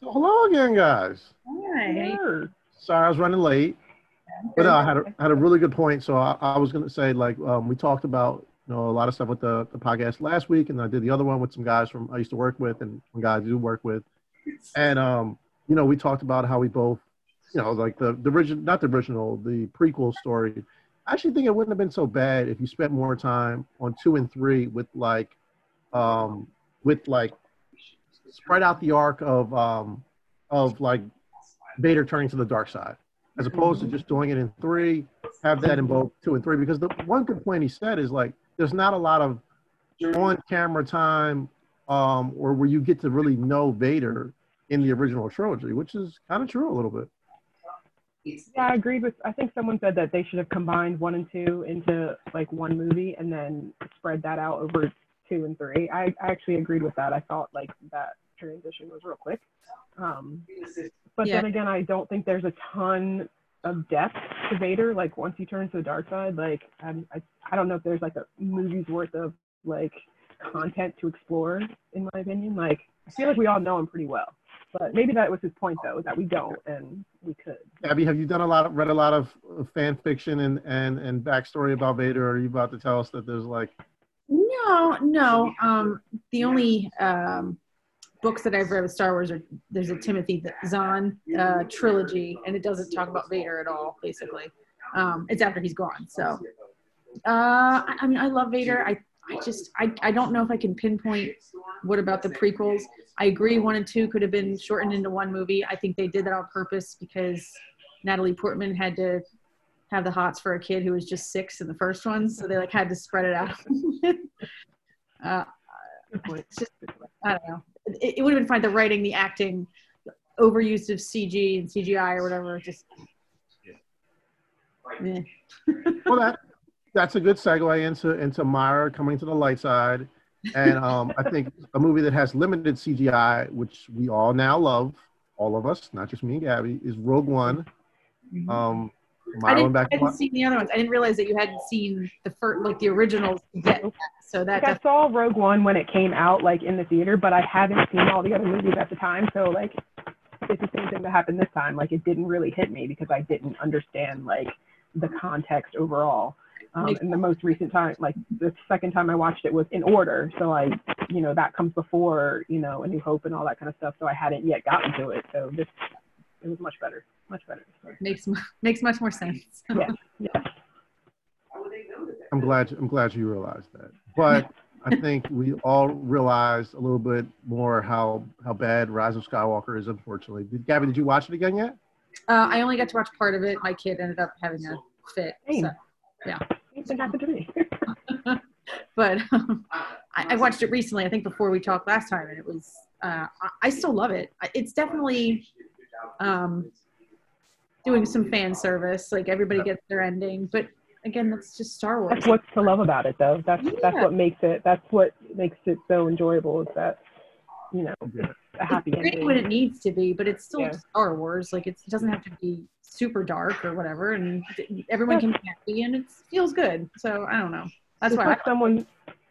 So hello again, guys. Hi. Sorry, I was running late, but no, I had a, had a really good point. So I, I was going to say, like, um, we talked about you know a lot of stuff with the, the podcast last week, and I did the other one with some guys from I used to work with and some guys I do work with, and um, you know, we talked about how we both, you know, like the the original, not the original, the prequel story. I actually think it wouldn't have been so bad if you spent more time on two and three with like, um, with like spread out the arc of um, of like Vader turning to the dark side, as opposed to just doing it in three. Have that in both two and three, because the one complaint he said is like there's not a lot of on camera time, um, or where you get to really know Vader in the original trilogy, which is kind of true a little bit. Yeah, I agreed with. I think someone said that they should have combined one and two into like one movie and then spread that out over two and three. I, I actually agreed with that. I thought like that transition was real quick. Um, but Yeah. then again, I don't think there's a ton of depth to Vader. Like once he turns to the dark side, like I'm, I I don't know if there's like a movie's worth of like content to explore. In my opinion, like I feel like we all know him pretty well. But maybe that was his point though, that we don't and we could. Abby, have you done a lot of read a lot of fan fiction and and and backstory about Vader? Or are you about to tell us that there's like No, no. Um, the only um, books that I've read with Star Wars are there's a Timothy Zahn uh, trilogy, and it doesn't talk about Vader at all. Basically, um, it's after he's gone. So, uh, I, I mean, I love Vader. I, I just, I, I don't know if I can pinpoint what about the prequels. I agree, one and two could have been shortened into one movie. I think they did that on purpose because Natalie Portman had to have the hots for a kid who was just six in the first one, so they like had to spread it out. uh, it's just, I don't know. It, it would have been fine. The writing, the acting, the overuse of CG and CGI or whatever. Just eh. well that that's a good segue into into Myra coming to the light side. And um, I think a movie that has limited CGI, which we all now love, all of us, not just me and Gabby, is Rogue One. Um, I didn't, back I to didn't see the other ones. I didn't realize that you hadn't seen the first, like the originals yet. So that, Like, I saw Rogue One when it came out, like in the theater, but I haven't seen all the other movies at the time. So like, it's the same thing that happened this time. Like, it didn't really hit me because I didn't understand like the context overall. Um, and the most recent time, like the second time I watched it was in order. So I, you know, that comes before you know A New Hope and all that kind of stuff. So I hadn't yet gotten to it. So this, it was much better, much better. So, makes makes much more sense. yeah, yeah. I'm glad I'm glad you realized that. But I think we all realized a little bit more how how bad Rise of Skywalker is. Unfortunately, did Gabby? Did you watch it again yet? Uh, I only got to watch part of it. My kid ended up having a fit. Same. So. Same thing happened to me. but um, I, I watched it recently. I think before we talked last time, and it was. Uh, I, I still love it. It's definitely um, doing some fan service. Like everybody gets their ending, but again, that's just Star Wars. that's what's to love about it though that's that's what makes it that's what makes it so enjoyable is that you know Yeah. a happy it's great ending when it needs to be, but it's still Yeah. Star Wars. Like it's, it doesn't have to be super dark or whatever, and everyone can be happy, and it feels good. So I don't know. That's it's why. like someone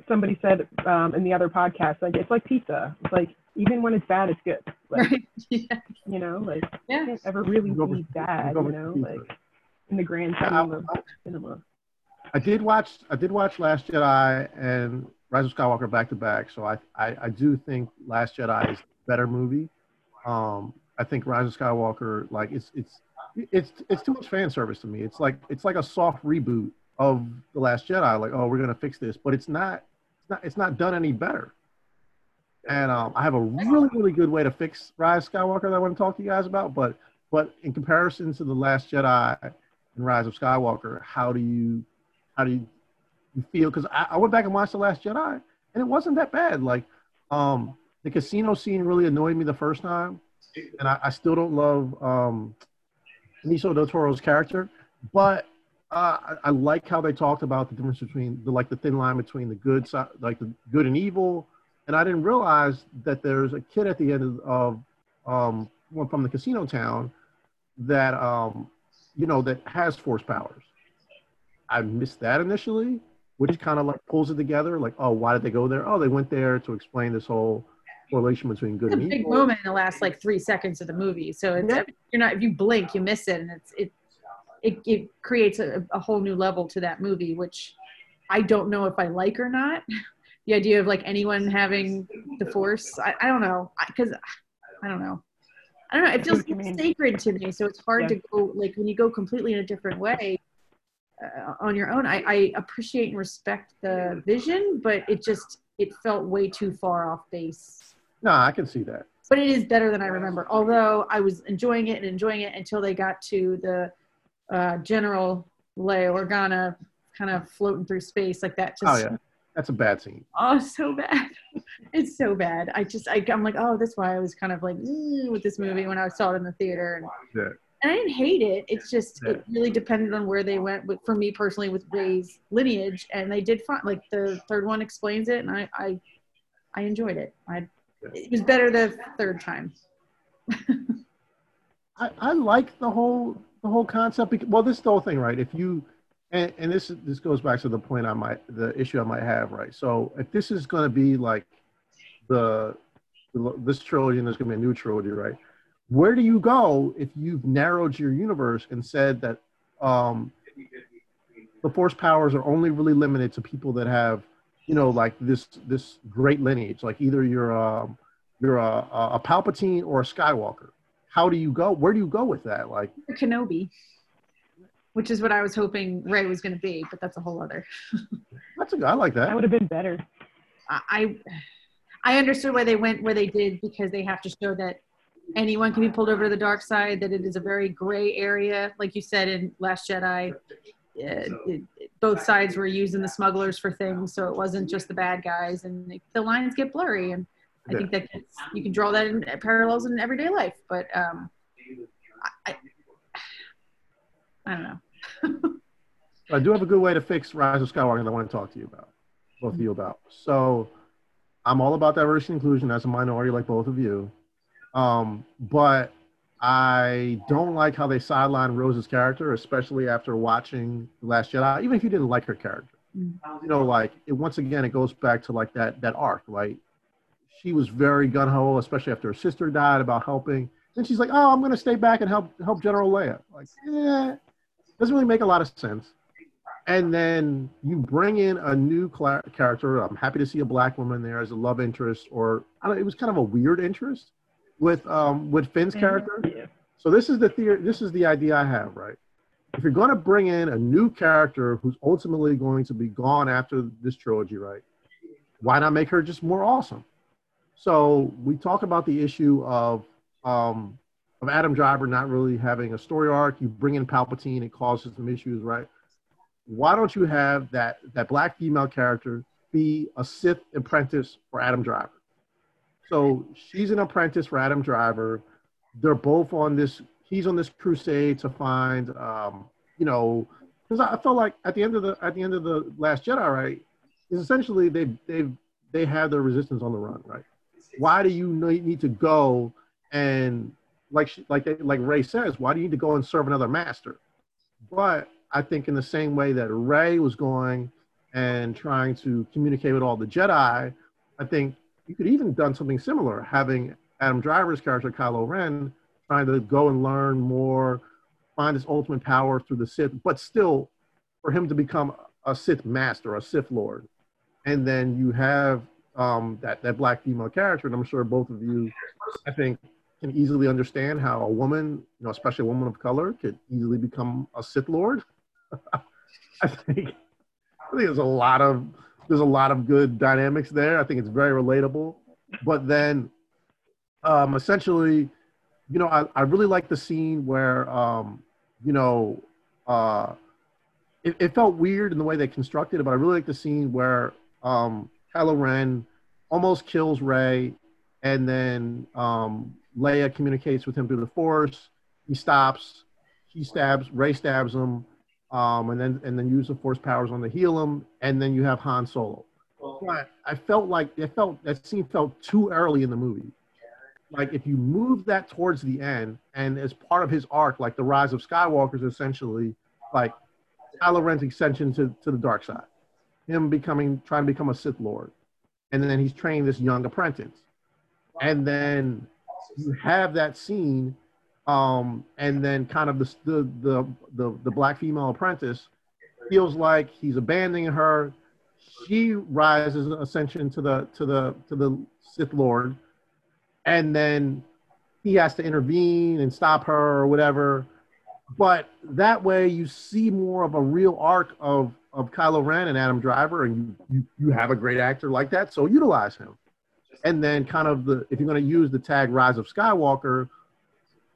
somebody said um, in the other podcast like it's like pizza it's like even when it's bad it's good like right? yeah. you know like Yeah. you can't ever really Go with- be bad you know like in the grand Yeah, scheme of cinema I did watch I did watch Last Jedi and Rise of Skywalker back to back, so I, I I do think Last Jedi is a better movie. Um, I think Rise of Skywalker like it's it's it's it's too much fan service to me. It's like it's like a soft reboot of the Last Jedi. Like oh we're gonna fix this, but it's not it's not it's not done any better. And um, I have a really really good way to fix Rise of Skywalker that I want to talk to you guys about, but but in comparison to the Last Jedi and Rise of Skywalker, how do you how do you, you feel? Because I, I went back and watched the Last Jedi, and it wasn't that bad. Like, um, the casino scene really annoyed me the first time, and I, I still don't love um, Benicio del Toro's character, but uh, I, I like how they talked about the difference between the like the thin line between the good side, like the good and evil, and I didn't realize that there's a kid at the end of, um, one from the casino town that um, you know that has force powers. I missed that initially, which kind of like pulls it together. Like, oh, why did they go there? Oh, they went there to explain this whole correlation between good It's a and big evil. moment in the last like three seconds of the movie. So it's, Yeah. you're not if you blink, you miss it, and it's it it, it creates a, a whole new level to that movie, which I don't know if I like or not. The idea of like anyone having the force, I, I don't know, because I, I don't know. I don't know. It feels see what you mean. sacred to me, so it's hard Yeah. to go like when you go completely in a different way uh, on your own. I, I appreciate and respect the vision, but it just it felt way too far off base No, I can see that. but it is better than I remember. Although I was enjoying it and enjoying it until they got to the uh, General Leia Organa kind of floating through space like that. Just, Oh yeah, that's a bad scene. Oh, so bad. It's so bad. I just, I, I'm like, oh, that's why I was kind of like "Mm," with this movie when I saw it in the theater. And, Yeah. and I didn't hate it. It's just, Yeah. it really depended on where they went with, for me personally, with Rey's lineage. And they did fine. Like the third one explains it. And I, I, I enjoyed it. I, it was better the third time. I, I like the whole the whole concept. Because, well, this is the whole thing, right? If you and, and this this goes back to the point I might the issue I might have, right? So if this is going to be like the, this trilogy and there's going to be a new trilogy, right? Where do you go if you've narrowed your universe and said that um, the force powers are only really limited to people that have, you know, like this this great lineage, like either you're um, you're a, a a Palpatine or a Skywalker how do you go? Where do you go with that? Like, Kenobi, which is what I was hoping Rey was going to be, but that's a whole other. that's a I like That that. would have been better. I I understood why they went where they did because they have to show that anyone can be pulled over to the dark side. That it is a very gray area, like you said in Last Jedi. Uh, it, it- both sides were using the smugglers for things, so it wasn't just the bad guys, and the- the lines get blurry. And I think that gets, you can draw that in parallels in everyday life, but um, I, I, I don't know. I do have a good way to fix Rise of Skywalker that I want to talk to you about, both of you about. So, I'm all about diversity and inclusion as a minority, like both of you. Um, but I don't like how they sideline Rose's character, especially after watching The Last Jedi. Even if you didn't like her character, Mm. you know, like it once again, it goes back to like that that arc. right? she was very gun ho, especially after her sister died, about helping. Then she's like, "Oh, I'm going to stay back and help help General Leia." Like, eh, doesn't really make a lot of sense. And then you bring in a new cla- character. I'm happy to see a black woman there as a love interest, or I don't, it was kind of a weird interest with um, with Finn's character. Yeah. So this is the theory. This is the idea I have, right? If you're going to bring in a new character who's ultimately going to be gone after this trilogy, right? Why not make her just more awesome? So we talk about the issue of um, of Adam Driver not really having a story arc. You bring in Palpatine, it causes some issues, right? Why don't you have that that black female character be a Sith apprentice for Adam Driver? So she's an apprentice for Adam Driver. They're both on this. He's on this crusade to find, um, you know, because I felt like at the end of the at the end of the Last Jedi, right, is essentially they they they have their resistance on the run, right? Why do you need to go and like she, like like Rey says, why do you need to go and serve another master? But I think in the same way that Rey was going and trying to communicate with all the Jedi, I think you could even done something similar, having Adam Driver's character Kylo Ren trying to go and learn more, find his ultimate power through the Sith, but still for him to become a Sith master, a Sith Lord. And then you have um, that that black female character, and I'm sure both of you, I think, can easily understand how a woman, you know, especially a woman of color, could easily become a Sith Lord. I think I think there's a lot of there's a lot of good dynamics there. I think it's very relatable. But then um essentially, you know, I, I really like the scene where um, you know, uh it, it felt weird in the way they constructed it, but I really like the scene where um Kylo Ren almost kills Rey and then um Leia communicates with him through the force. He stops, he stabs, Rey stabs him, um, and then and then use the force powers on to heal him, and then you have Han Solo. But I felt like it felt that scene felt too early in the movie. Like if you move that towards the end, and as part of his arc, like the rise of Skywalker is essentially like Kylo Ren's ascension to, to the dark side, him becoming trying to become a Sith Lord, and then he's training this young apprentice. and then you have that scene, um, and then kind of the the the the, the black female apprentice feels like he's abandoning her. She rises ascension to the to the to the Sith Lord, and then he has to intervene and stop her or whatever. But that way, you see more of a real arc of of Kylo Ren and Adam Driver, and you, you, you have a great actor like that, so utilize him. And then, kind of the if you're going to use the tag Rise of Skywalker,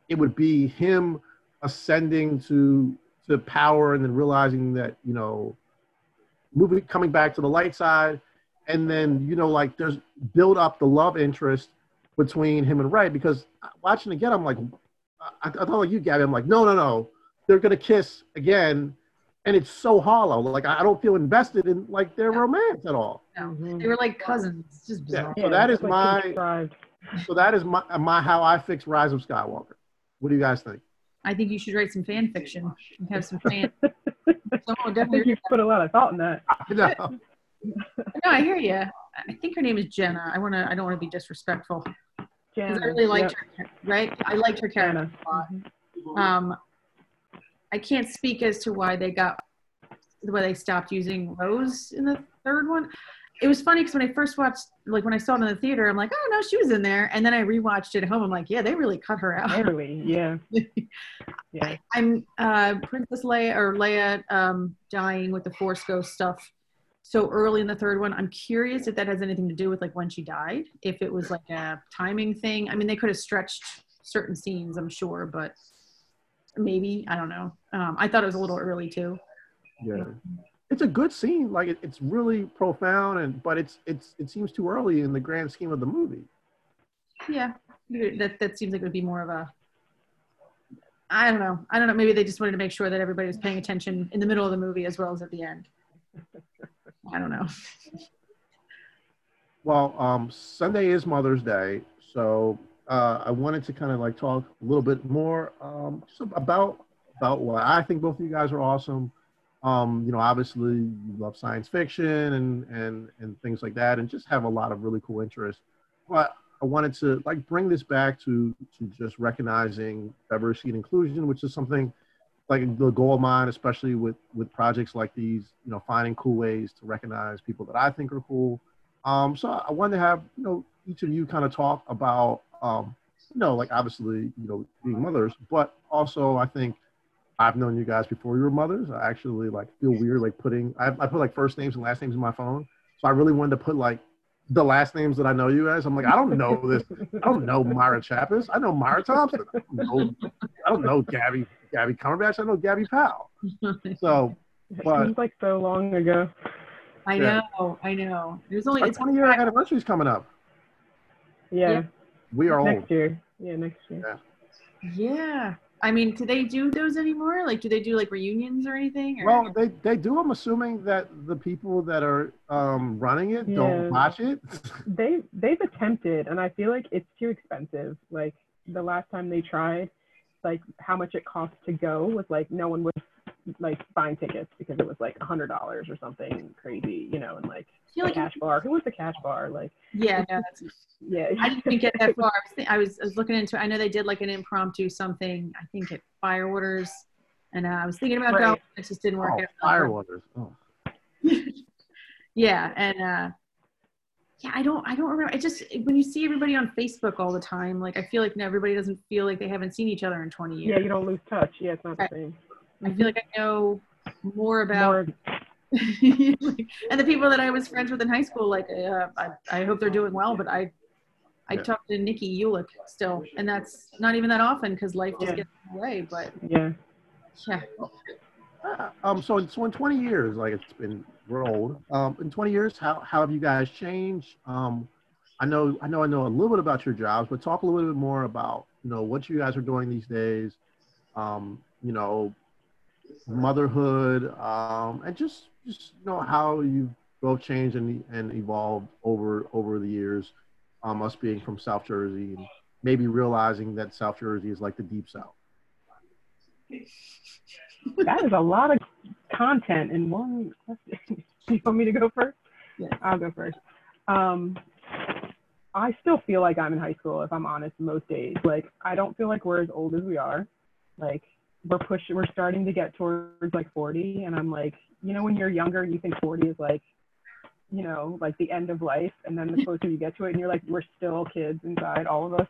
it would be him ascending to to power and then realizing that you know, moving coming back to the light side, and then you know like there's build up the love interest between him and Rey because watching again, I'm like, I, I thought like you, Gabby. I'm like, no, no, no, they're gonna kiss again, and it's so hollow. Like I don't feel invested in like their romance at all. No, Mhm. they were like cousins. It's just Yeah. So that it's is like my- So that is my my how I fix Rise of Skywalker. What do you guys think? I think you should write some fan fiction and have some fan. Someone would I think definitely. you put a lot of thought in that. No. No, I hear you. I think her name is Jenna. I want to. I don't want to be disrespectful because I really liked yep, her. Right? I liked her character. Jannah. a lot. Um, I can't speak as to why they got why they stopped using Rose in the third one. It was funny because when I first watched, like when I saw it in the theater, I'm like, oh no, she was in there, and then I rewatched it at home. I'm like, yeah, they really cut her out. Barely, yeah. Yeah. I, I'm uh, Princess Leia or Leia um, dying with the Force Ghost stuff so early in the third one. I'm curious if that has anything to do with like when she died. If it was like a timing thing. I mean, they could have stretched certain scenes, I'm sure, but maybe I don't know. Um, I thought it was a little early too. Yeah. It's a good scene. Like it, it's really profound, and but it's it's it seems too early in the grand scheme of the movie. Yeah, that that seems like it would be more of a. I don't know. I don't know. Maybe they just wanted to make sure that everybody was paying attention in the middle of the movie as well as at the end. I don't know. Well, um, Sunday is Mother's Day, so uh, I wanted to kind of like talk a little bit more um, about about why I think both of you guys are awesome. Um, you know, obviously you love science fiction and and and things like that, and just have a lot of really cool interests. But I wanted to like bring this back to to just recognizing diversity and inclusion, which is something like the goal of mine, especially with with projects like these. You know, finding cool ways to recognize people that I think are cool. Um, so I wanted to have you know each of you kind of talk about um, you know like obviously you know being mothers, but also I think I've known you guys before you were mothers. I actually like feel weird like putting I, I put like first names and last names in my phone, so I really wanted to put like the last names that I know you as. I'm like I don't know this. I don't know Myra Chapis. I know Myra Thompson. I don't know, I don't know Gabby Gabby Cumberbatch. I know Gabby Powell. So It But- seems like so long ago. I Yeah. know, I know. It was only our it's 20 year anniversary is coming up. Yeah. Yeah. We are old. Next year. Yeah, next year. yeah. I mean, do they do those anymore? Like, do they do like reunions or anything? Or? Well, they, they do. I'm assuming that the people that are um, running it Yeah. don't watch it. They they've attempted, and I feel like it's too expensive. Like the last time they tried, like how much it cost to go was like no one was like buying tickets because it was like a hundred dollars or something crazy, you know, and like I feel a like cash bar. Who was the cash bar? Like yeah, no, that's yeah. I didn't get that far. I was, I was I was looking into. I know they did like an impromptu something. I think at Firewaters, and uh, I was thinking about Right. going. It just didn't work Oh, out. Firewaters. Oh. yeah, and uh, yeah, I don't I don't remember. It just when you see everybody on Facebook all the time, like I feel like no, everybody doesn't feel like they haven't seen each other in 20 years. Yeah, you don't lose touch. Yeah, it's not the same. I feel like I know more about More, and the people that I was friends with in high school, like uh, I, I hope they're doing well. But I, I Yeah. talk to Nikki Ulick still, and that's not even that often because life just Yeah. gets in the way. But yeah. yeah, Uh, um. So, so in 20 years, like it's been, we're old. Um. In 20 years, how how have you guys changed? Um. I know, I know, I know a little bit about your jobs, but talk a little bit more about you know what you guys are doing these days. Um. You know, motherhood. Um. And just just you know how you've both changed and and evolved over over the years. Um. Us being from South Jersey and maybe realizing that South Jersey is like the deep South. That is a lot of content in one question. you want me to go first? Yeah. I'll go first. Um, I still feel like I'm in high school if I'm honest most days. Like I don't feel like we're as old as we are. Like we're pushing we're starting to get towards like 40 and I'm like, you know when you're younger you think 40 is like you know, like the end of life and then the closer you get to it and you're like we're still kids inside all of us.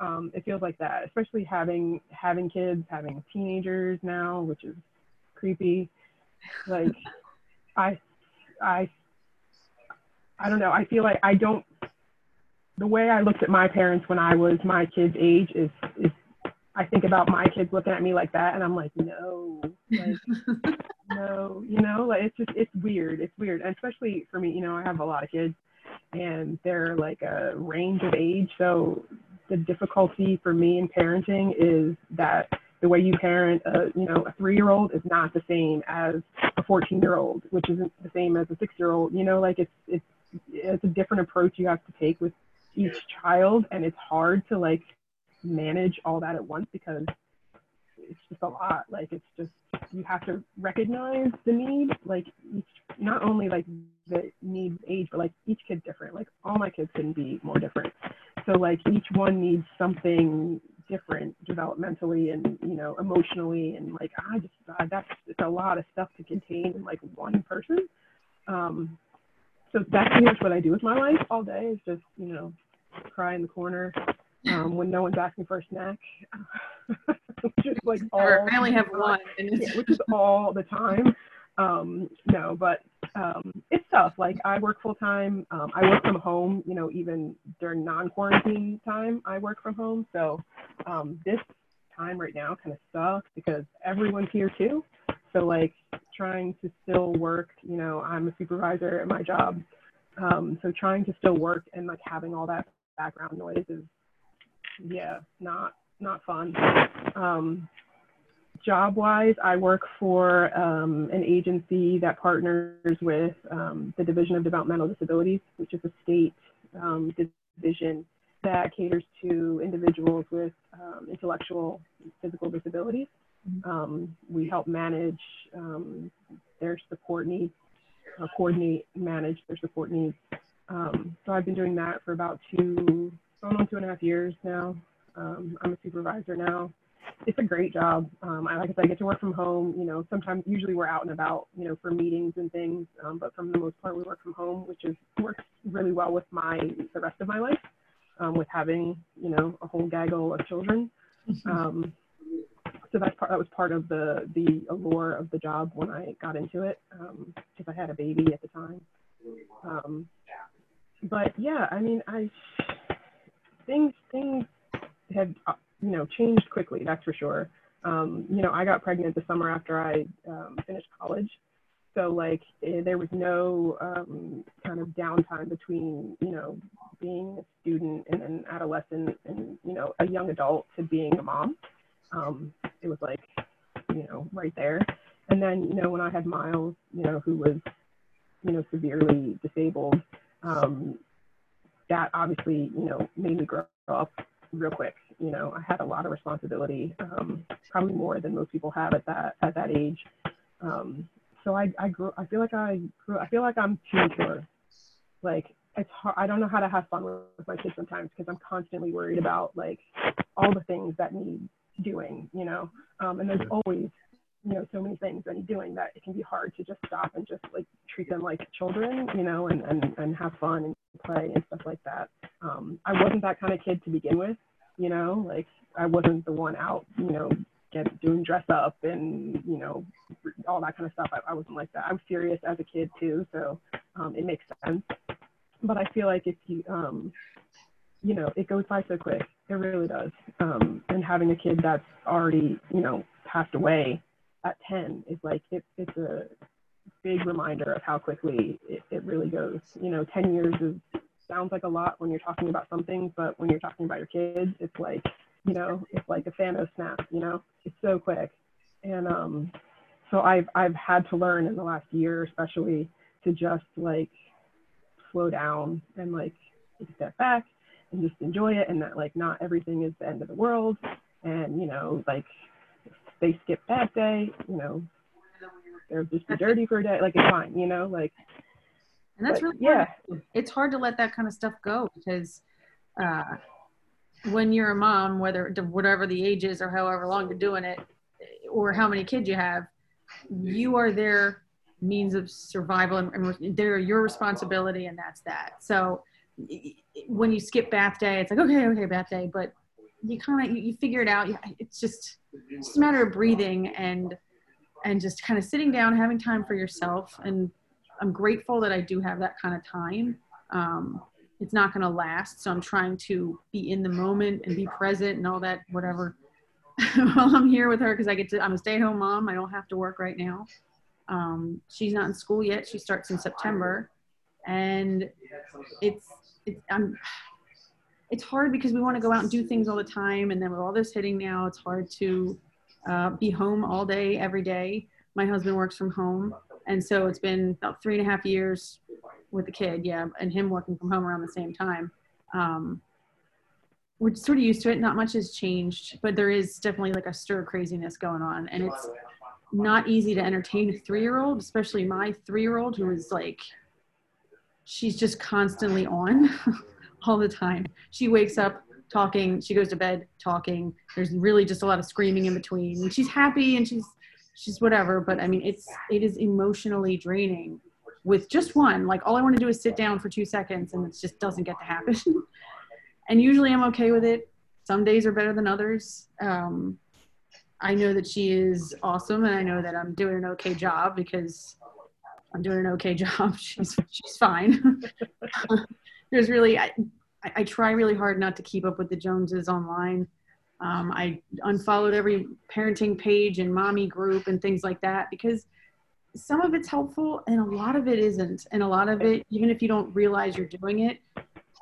Um, it feels like that, especially having having kids, having teenagers now, which is creepy. Like I I I don't know. I feel like I don't. The way I looked at my parents when I was my kid's age is is I think about my kids looking at me like that, and I'm like, no, like, no, you know, like it's just it's weird. It's weird, and especially for me, you know, I have a lot of kids, and they're like a range of age. So the difficulty for me in parenting is that the way you parent a you know a three year old is not the same as a 14 year old, which isn't the same as a six year old. You know, like it's it's it's a different approach you have to take with each child and it's hard to like manage all that at once because it's just a lot. Like it's just you have to recognize the need like each not only like the need age but like each kid different. Like all my kids couldn't be more different. So like each one needs something different developmentally and you know emotionally. And like i just uh, that's it's a lot of stuff to contain in like one person. Um so that's pretty much what I do with my life all day is just, you know, cry in the corner um, when no one's asking for a snack. which is like all I only have one. Yeah, which is all the time. Um, no, but um, it's tough. Like I work full time. Um, I work from home. You know, even during non-quarantine time, I work from home. So um, this time right now kind of sucks because everyone's here too. So like trying to still work, you know, I'm a supervisor at my job. Um, so trying to still work and like having all that background noise is, yeah, not not fun. Um, job wise, I work for um, an agency that partners with um, the Division of Developmental Disabilities, which is a state um, division that caters to individuals with um, intellectual physical disabilities. Um, we help manage um, their support needs, uh, coordinate, manage their support needs. Um, so I've been doing that for about two, going on two and a half years now. Um, I'm a supervisor now. It's a great job. Um, I like I said, I get to work from home. You know, sometimes usually we're out and about, you know, for meetings and things. Um, but for the most part, we work from home, which is works really well with my the rest of my life, with having you know a whole gaggle of children. Um, so that's part that was part of the the allure of the job when I got into it because um, I had a baby at the time. Um, but yeah, I mean, I things things had uh, you know changed quickly. That's for sure. Um, you know, I got pregnant the summer after I um, finished college, so like eh, there was no um, kind of downtime between you know being a student and an adolescent and you know a young adult to being a mom um, it was like, you know, right there. And then, you know, when I had Miles, you know, who was, you know, severely disabled, um, that obviously, you know, made me grow up real quick. You know, I had a lot of responsibility, um, probably more than most people have at that at that age. Um, so I, I grew. I feel like I grew. I feel like I'm too mature. Like it's hard. I don't know how to have fun with my kids sometimes because I'm constantly worried about like all the things that need doing, you know, um, and there's always, you know, so many things that he's doing that it can be hard to just stop and just like treat them like children, you know, and, and, and have fun and play and stuff like that. Um, I wasn't that kind of kid to begin with, you know, like I wasn't the one out, you know, get doing dress up and, you know, all that kind of stuff. I, I wasn't like that. I was serious as a kid too. So um, it makes sense. But I feel like if you, um, you know, it goes by so quick. It really does. Um, and having a kid that's already, you know, passed away at 10 is like, it, it's a big reminder of how quickly it, it really goes. You know, 10 years is, sounds like a lot when you're talking about something, but when you're talking about your kids, it's like, you know, it's like a Thanos snap, you know, it's so quick. And um, so I've, I've had to learn in the last year, especially to just like slow down and like take a step back and just enjoy it and that like not everything is the end of the world and you know like they skip that day you know they're just be dirty for a day like it's fine you know like and that's but, really yeah hard. it's hard to let that kind of stuff go because uh, when you're a mom, whether whatever the age is or however long you're doing it, or how many kids you have, you are their means of survival and, and they're your responsibility, and that's that. So when you skip bath day, it's like okay, okay, bath day, but you kind of you, you, figure it out. It's just it's just a matter of breathing and and just kind of sitting down, having time for yourself. And I'm grateful that I do have that kind of time. Um, it's not going to last, so I'm trying to be in the moment and be present and all that whatever while I'm here with her because I get to. I'm a stay-at-home mom. I don't have to work right now. Um, she's not in school yet. She starts in September, and it's it's I'm it's hard because we want to go out and do things all the time and then with all this hitting now it's hard to uh, be home all day every day. My husband works from home. And so it's been about three and a half years with the kid yeah and him working from home around the same time. Um, we're sort of used to it. Not much has changed but there is definitely like a stir craziness going on. And it's not easy to entertain a three-year-old especially my three-year-old who is like she's just constantly on all the time. She wakes up talking, she goes to bed talking. There's really just a lot of screaming in between. And she's happy and she's she's whatever, but I mean it's it is emotionally draining with just one. Like all I want to do is sit down for 2 seconds and it just doesn't get to happen. and usually I'm okay with it. Some days are better than others. Um, I know that she is awesome and I know that I'm doing an okay job because I'm doing an okay job. She's she's fine. there's really I try really hard not to keep up with the Joneses online. Um, I unfollowed every parenting page and mommy group and things like that because some of it's helpful and a lot of it isn't. And a lot of it, even if you don't realize you're doing it,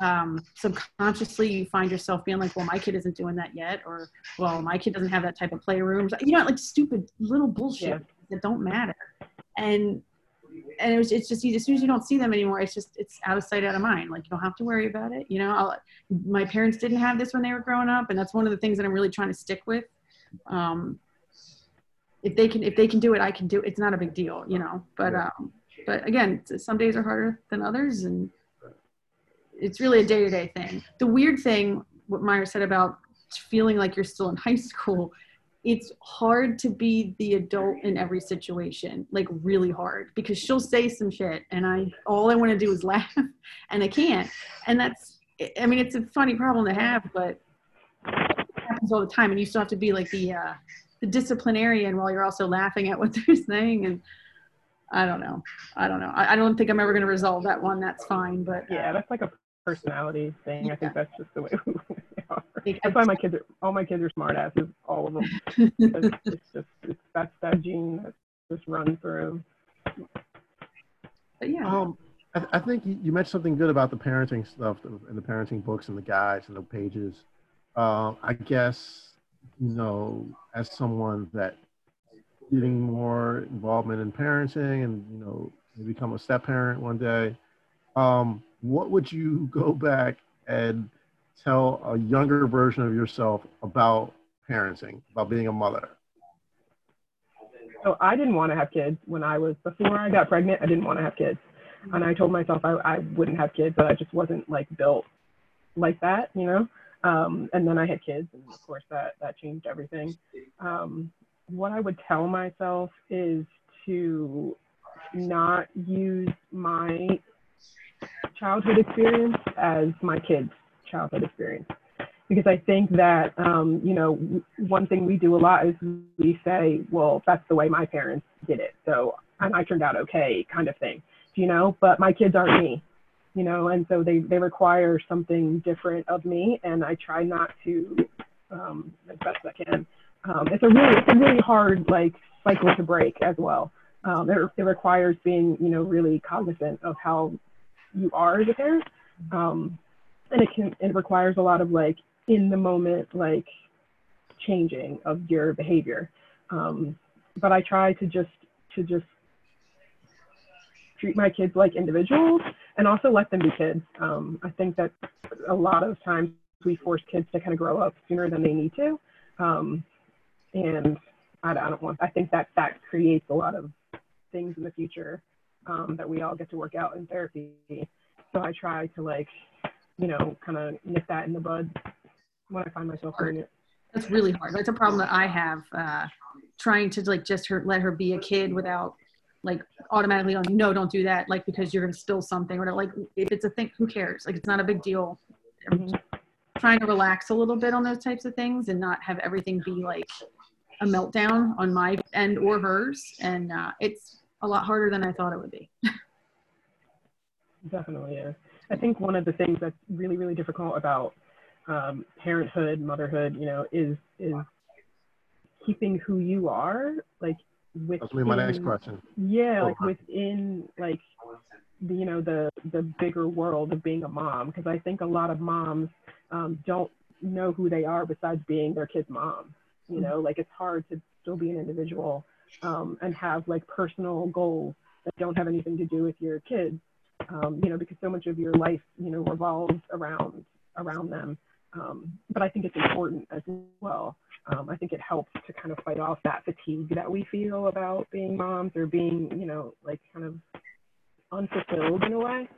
um, subconsciously you find yourself being like, well, my kid isn't doing that yet, or well, my kid doesn't have that type of playroom. You know, like stupid little bullshit yeah. that don't matter. And and it was it's just as soon as you don't see them anymore it's just it's out of sight out of mind. Like you don't have to worry about it you know? I'll, my parents didn't have this when they were growing up and that's one of the things that i'm really trying to stick with. Um, if they can if they can do it i can do it. It's not a big deal you know? But um, but again some days are harder than others and it's really a day-to-day thing. The weird thing what Myra said about feeling like you're still in high school it's hard to be the adult in every situation like really hard because she'll say some shit and i all i want to do is laugh and i can't. And that's i mean it's a funny problem to have but it happens all the time and you still have to be like the uh the disciplinarian while you're also laughing at what they're saying and i don't know. I don't know. I, I don't think i'm ever going to resolve that one. That's fine but yeah that's like a personality thing. Yeah. i think that's just the way That's why my kids are all my kids are smartasses, all of them. it's, it's just it's, that's that gene that just runs through. But yeah. Um, I, I think you mentioned something good about the parenting stuff and the parenting books and the guides and the pages. Uh, I guess you know, as someone that getting more involvement in parenting and you know, become a step parent one day. Um, what would you go back and tell a younger version of yourself about parenting, about being a mother? So I didn't want to have kids when I was before I got pregnant. I didn't want to have kids, and I told myself I, I wouldn't have kids, but I just wasn't like built like that, you know. Um, and then I had kids, and of course that that changed everything. Um, what I would tell myself is to not use my childhood experience as my kids' childhood experience. Because I think that, um, you know, one thing we do a lot is we say, well, that's the way my parents did it. So, and I turned out okay, kind of thing, you know, but my kids aren't me, you know, and so they, they require something different of me. And I try not to, um, as best I can. Um, it's a really, it's a really hard, like, cycle to break as well. Um, it, it requires being, you know, really cognizant of how you are as a parent. Um, and it can it requires a lot of like in the moment like changing of your behavior. Um, but i try to just to just treat my kids like individuals and also let them be kids. Um, i think that a lot of times we force kids to kind of grow up sooner than they need to. Um, and I, I, don't want i think that that creates a lot of things in the future um, that we all get to work out in therapy. So i try to like you know, kind of nip that in the bud when I find myself doing it. That's really hard. That's a problem that I have. Uh, trying to like just her, let her be a kid without like automatically going, no, don't do that. Like because you're gonna spill something or like if it's a thing, who cares? Like it's not a big deal. Mhm. Trying to relax a little bit on those types of things and not have everything be like a meltdown on my end or hers. And uh, it's a lot harder than I thought it would be. Definitely is. I think one of the things that's really, really difficult about um, parenthood, motherhood, you know, is is keeping who you are, like within. That's my next question. Yeah, like Oh, within like the you know the the bigger world of being a mom, because I think a lot of moms um, don't know who they are besides being their kid's mom. You know, like it's hard to still be an individual um, and have like personal goals that don't have anything to do with your kids. Um, you know, because so much of your life, you know, revolves around around them. Um, but I think it's important as well. Um, I think it helps to kind of fight off that fatigue that we feel about being moms or being, you know, like kind of unfulfilled in a way.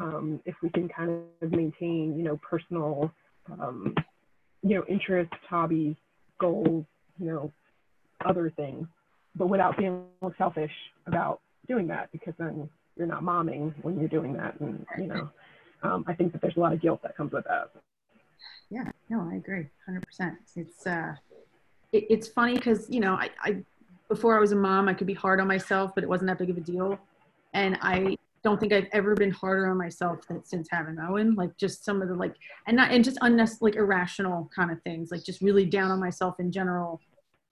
Um, if we can kind of maintain, you know, personal, um, you know, interests, hobbies, goals, you know, other things, but without being selfish about doing that because then you're not momming when you're doing that. And, you know, um, I think that there's a lot of guilt that comes with that. Yeah, no, I agree, hundred percent. It's uh, it, it's funny because you know, I, I before I was a mom, I could be hard on myself, but it wasn't that big of a deal, and I don't think I've ever been harder on myself than since having Owen. Like just some of the like, and not and just unnecessary, like irrational kind of things, like just really down on myself in general.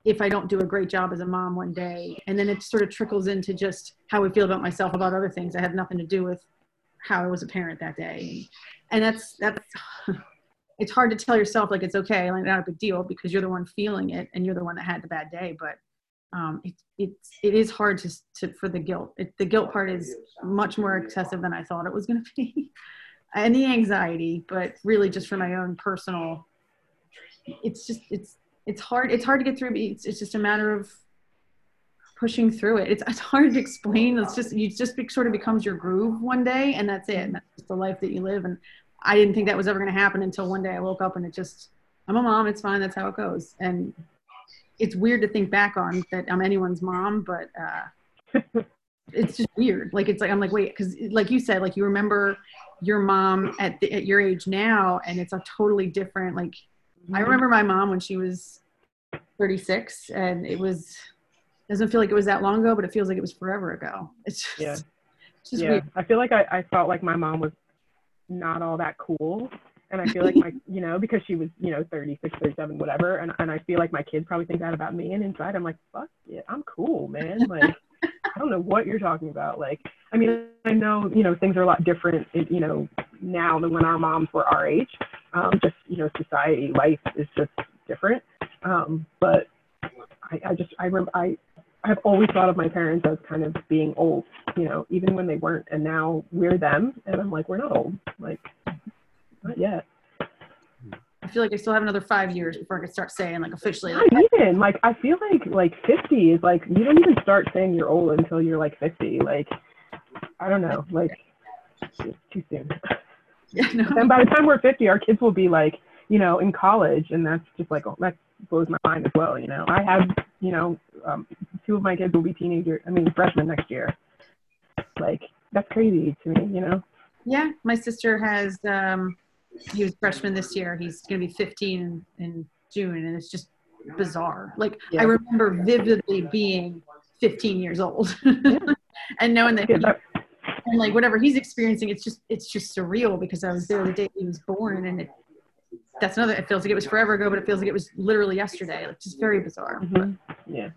If I don't do a great job as a mom one day, and then it sort of trickles into just how I feel about myself about other things that have nothing to do with how I was a parent that day, and that's that's it's hard to tell yourself like it's okay, like not a big deal because you're the one feeling it and you're the one that had the bad day. But um, it, it's it is hard to, to for the guilt. It, the guilt part is much more excessive than I thought it was going to be, and the anxiety. But really, just for my own personal, it's just it's it's hard. It's hard to get through. But it's it's just a matter of pushing through it. It's it's hard to explain. It's just you just be, sort of becomes your groove one day, and that's it. And that's just the life that you live. And I didn't think that was ever going to happen until one day I woke up and it just, I'm a mom. It's fine. That's how it goes. And it's weird to think back on that I'm anyone's mom, but uh, it's just weird. Like it's like I'm like wait, because like you said, like you remember your mom at the, at your age now, and it's a totally different. Like I mm-hmm. remember my mom when she was 36, and it was doesn't feel like it was that long ago, but it feels like it was forever ago. It's just, Yeah. it's just yeah, weird. I feel like I, I felt like my mom was not all that cool. And I feel like my, you know, because she was, you know, 36, 37, whatever. And, and I feel like my kids probably think that about me. And inside, I'm like, fuck it, I'm cool, man. Like, I don't know what you're talking about. Like, I mean, I know, you know, things are a lot different, you know, now than when our moms were our age. Um, just, you know, society, life is just different. Um, but I, I just, I remember, I, I've always thought of my parents as kind of being old, you know, even when they weren't. And now we're them. And I'm like, we're not old. Like, not yet. I feel like I still have another five years before I can start saying like officially Not like even. Like, I feel like, like 50 is like, you don't even start saying you're old until you're like 50. Like, I don't know. Like, too soon. Yeah, no. And by the time we're 50, our kids will be like, you know, in college. And that's just like, oh, that blows my mind as well. You know, I have, you know, um, two of my kids will be teenager, I mean, freshmen next year. Like, that's crazy to me, you know? Yeah, my sister has. Um, he was freshman this year. He's going to be 15 in, June, and it's just bizarre. Like Yeah. I remember vividly being 15 years old, and knowing that, he, that- and like whatever he's experiencing, it's just it's just surreal because I was there the day he was born, and it. That's another. It feels like it was forever ago, but it feels like it was literally yesterday. Like just very bizarre. mhm. Yeah.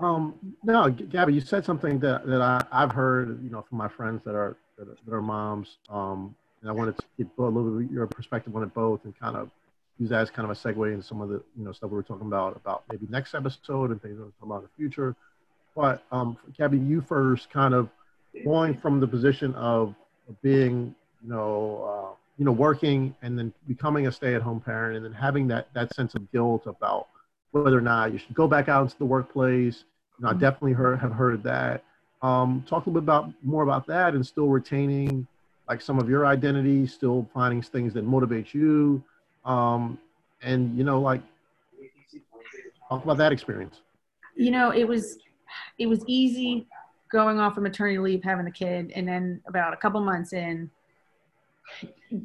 Um, no, Gabby, you said something that, that I, I've heard, you know, from my friends that are that are, that are moms. Um, and I wanted to get a little bit of your perspective on it both, and kind of use that as kind of a segue into some of the you know stuff we were talking about about maybe next episode and things we're talking about in the future. But um, Gabby, you first, kind of going from the position of, being, you know, uh, you know, working and then becoming a stay-at-home parent, and then having that that sense of guilt about whether or not you should go back out into the workplace. You know, I definitely heard have heard that. Um, talk a little bit about more about that and still retaining like some of your identity, still finding things that motivate you, um, and you know, like talk about that experience. You know, it was it was easy going off of maternity leave, having a kid, and then about a couple months in,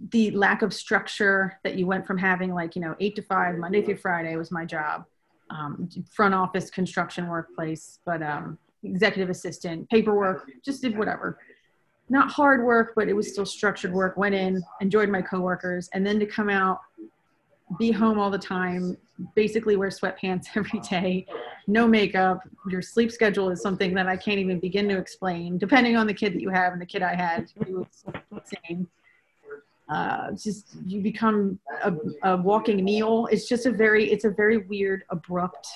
the lack of structure that you went from having like you know eight to five Monday through Friday was my job, um, front office construction workplace, but um, executive assistant, paperwork, just did whatever. Not hard work, but it was still structured work. Went in, enjoyed my coworkers, and then to come out, be home all the time, basically wear sweatpants every day, no makeup. Your sleep schedule is something that I can't even begin to explain, depending on the kid that you have. And the kid I had, it was insane. Uh, just you become a, a walking meal. It's just a very, it's a very weird, abrupt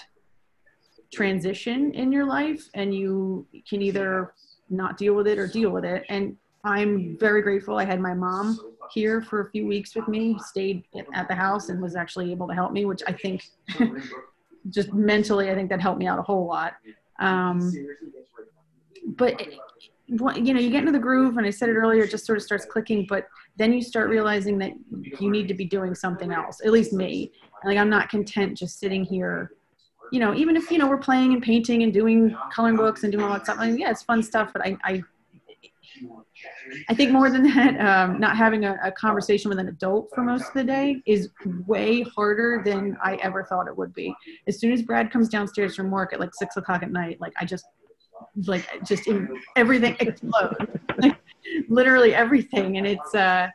transition in your life, and you can either not deal with it or deal with it. And I'm very grateful. I had my mom here for a few weeks with me, stayed at the house, and was actually able to help me, which I think just mentally, I think that helped me out a whole lot. Um, but you know, you get into the groove, and I said it earlier, it just sort of starts clicking. But then you start realizing that you need to be doing something else. At least me. Like I'm not content just sitting here. You know, even if you know we're playing and painting and doing coloring books and doing all that stuff. I mean, yeah, it's fun stuff. But I, I I think more than that, um, not having a, a, conversation with an adult for most of the day is way harder than I ever thought it would be. As soon as Brad comes downstairs from work at like six o'clock at night, like I just, like just in, everything explodes, like, literally everything, and it's. uh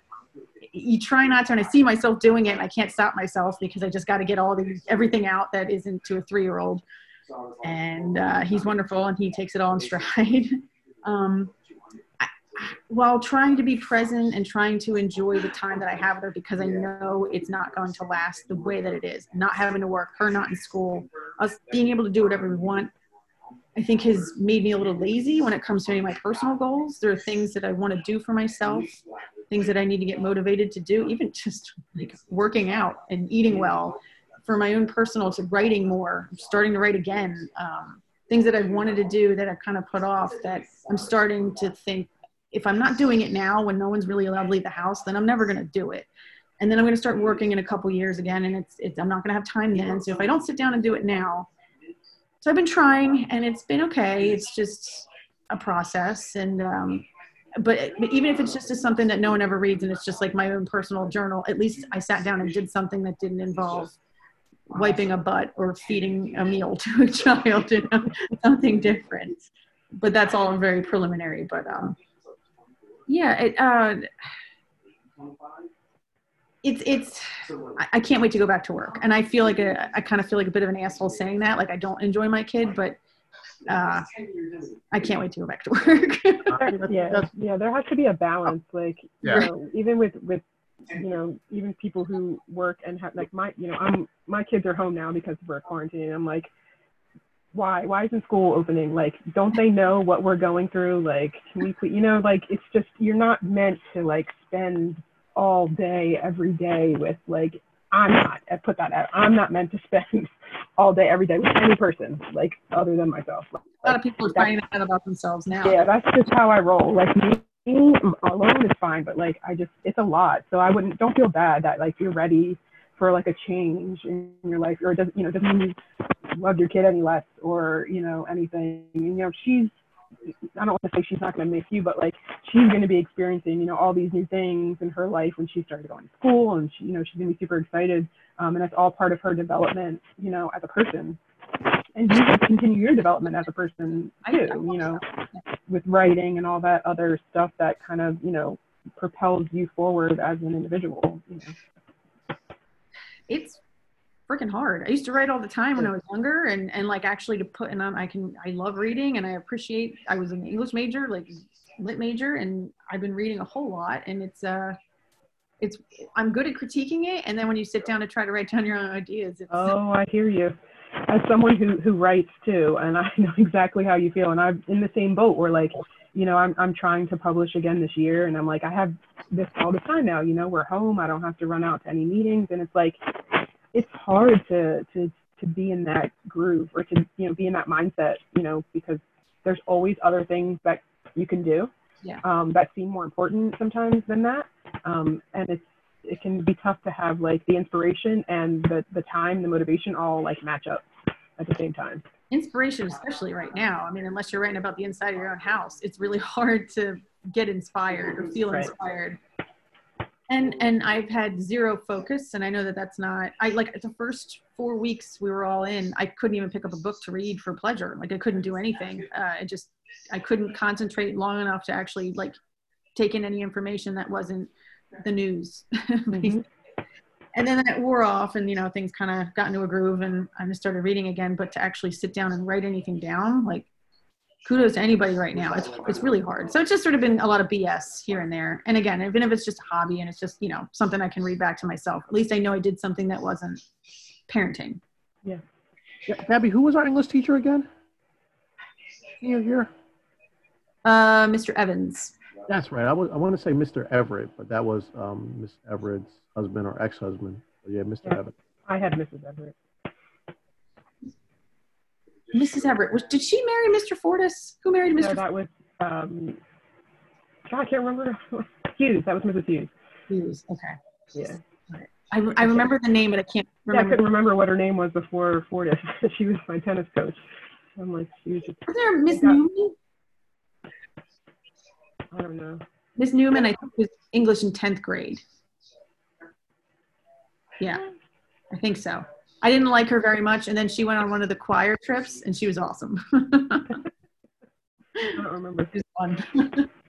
you try not to and i see myself doing it and i can't stop myself because i just got to get all the everything out that isn't to a three year old and uh, he's wonderful and he takes it all in stride um, while trying to be present and trying to enjoy the time that I have with her because I know it's not going to last the way that it is. Not having to work, her not in school, us being able to do whatever we want, I think has made me a little lazy when it comes to any of my personal goals. There are things that I want to do for myself, things that I need to get motivated to do, even just like working out and eating well. For my own personal, to writing more, starting to write again. Um, things that I've wanted to do that I've kind of put off that I'm starting to think if I'm not doing it now when no one's really allowed to leave the house, then I'm never going to do it. And then I'm going to start working in a couple years again, and it's, it's I'm not going to have time then. So if I don't sit down and do it now, so I've been trying, and it's been okay. It's just a process, and um, but, but even if it's just as something that no one ever reads, and it's just like my own personal journal, at least I sat down and did something that didn't involve wiping a butt or feeding a meal to a child, you know, something different. But that's all very preliminary. But um, yeah, it, uh, it's it's I can't wait to go back to work, and I feel like a, I kind of feel like a bit of an asshole saying that. Like I don't enjoy my kid, but uh, I can't wait to go back to work. yeah, yeah, there has to be a balance. Like yeah. you know, even with with you know even people who work and have like my you know I'm my kids are home now because we're quarantining. I'm like why why isn't school opening? Like don't they know what we're going through? Like can we you know like it's just you're not meant to like spend all day every day with like i'm not i put that out. I'm not meant to spend all day every day with any person like other than myself. Like, a lot of people are finding that about themselves now. Yeah that's just how i roll. Like me alone is fine but like i just it's a lot. So i wouldn't don't feel bad that like you're ready for like a change in your life or it doesn't you know doesn't mean you love your kid any less or you know anything And, you know she's I don't want to say she's not going to miss you, but like she's going to be experiencing, you know, all these new things in her life when she started going to school, and she, you know, she's going to be super excited, um, and that's all part of her development, you know, as a person. And you can continue your development as a person too, you know, with writing and all that other stuff that kind of, you know, propels you forward as an individual. You know it's freaking hard. I used to write all the time when I was younger and, and like actually to put and on I can I love reading and I appreciate I was an English major, like lit major and I've been reading a whole lot and it's uh it's I'm good at critiquing it and then when you sit down to try to write down your own ideas Oh, I hear you. As someone who who writes too and I know exactly how you feel and I'm in the same boat where like you know, I'm I'm trying to publish again this year, and I'm like, I have this all the time now. You know, we're home. I don't have to run out to any meetings, and it's like, it's hard to to to be in that groove or to you know be in that mindset. You know, because there's always other things that you can do. Yeah. um, that seem more important sometimes than that. Um, and it's it can be tough to have like the inspiration and the the time, the motivation all like match up at the same time. inspiration especially right now i mean unless you're writing about the inside of your own house it's really hard to get inspired or feel Right. inspired and and i've had zero focus and i know that that's not i like the first four weeks we were all in i couldn't even pick up a book to read for pleasure like i couldn't do anything uh, it just i couldn't concentrate long enough to actually like take in any information that wasn't the news Mhm. and then that wore off and you know things kind of got into a groove and i just started reading again. But to actually sit down and write anything down like kudos to anybody right now. It's it's really hard. So it's just sort of been a lot of bs here and there. And again even if it's just a hobby and it's just you know something i can read back to myself at least i know i did something that wasn't parenting. Yeah, Gabby, who was our English teacher again? Here, here. uh mr evans That's right. I was I want to say Mr. Everett, but that was um, Miss Everett's husband or ex-husband. But yeah, Mr. Yeah. Everett. I had Mrs. Everett. mrs everett was, did she marry mr fortis who married No, that was um, I can't remember. Hughes. That was Mrs. Hughes. Hughes? okay Yeah. I, I remember the name but i can't Yeah, I couldn't remember what her name was before Fortis. she was my tennis coach. I'm like, she was just, was there miss Yeah. newman I don't know. Miss Newman, I think, was English in 10th grade. Yeah, I think so. I didn't like her very much. And then she went on one of the choir trips and she was awesome. I don't remember. It was fun.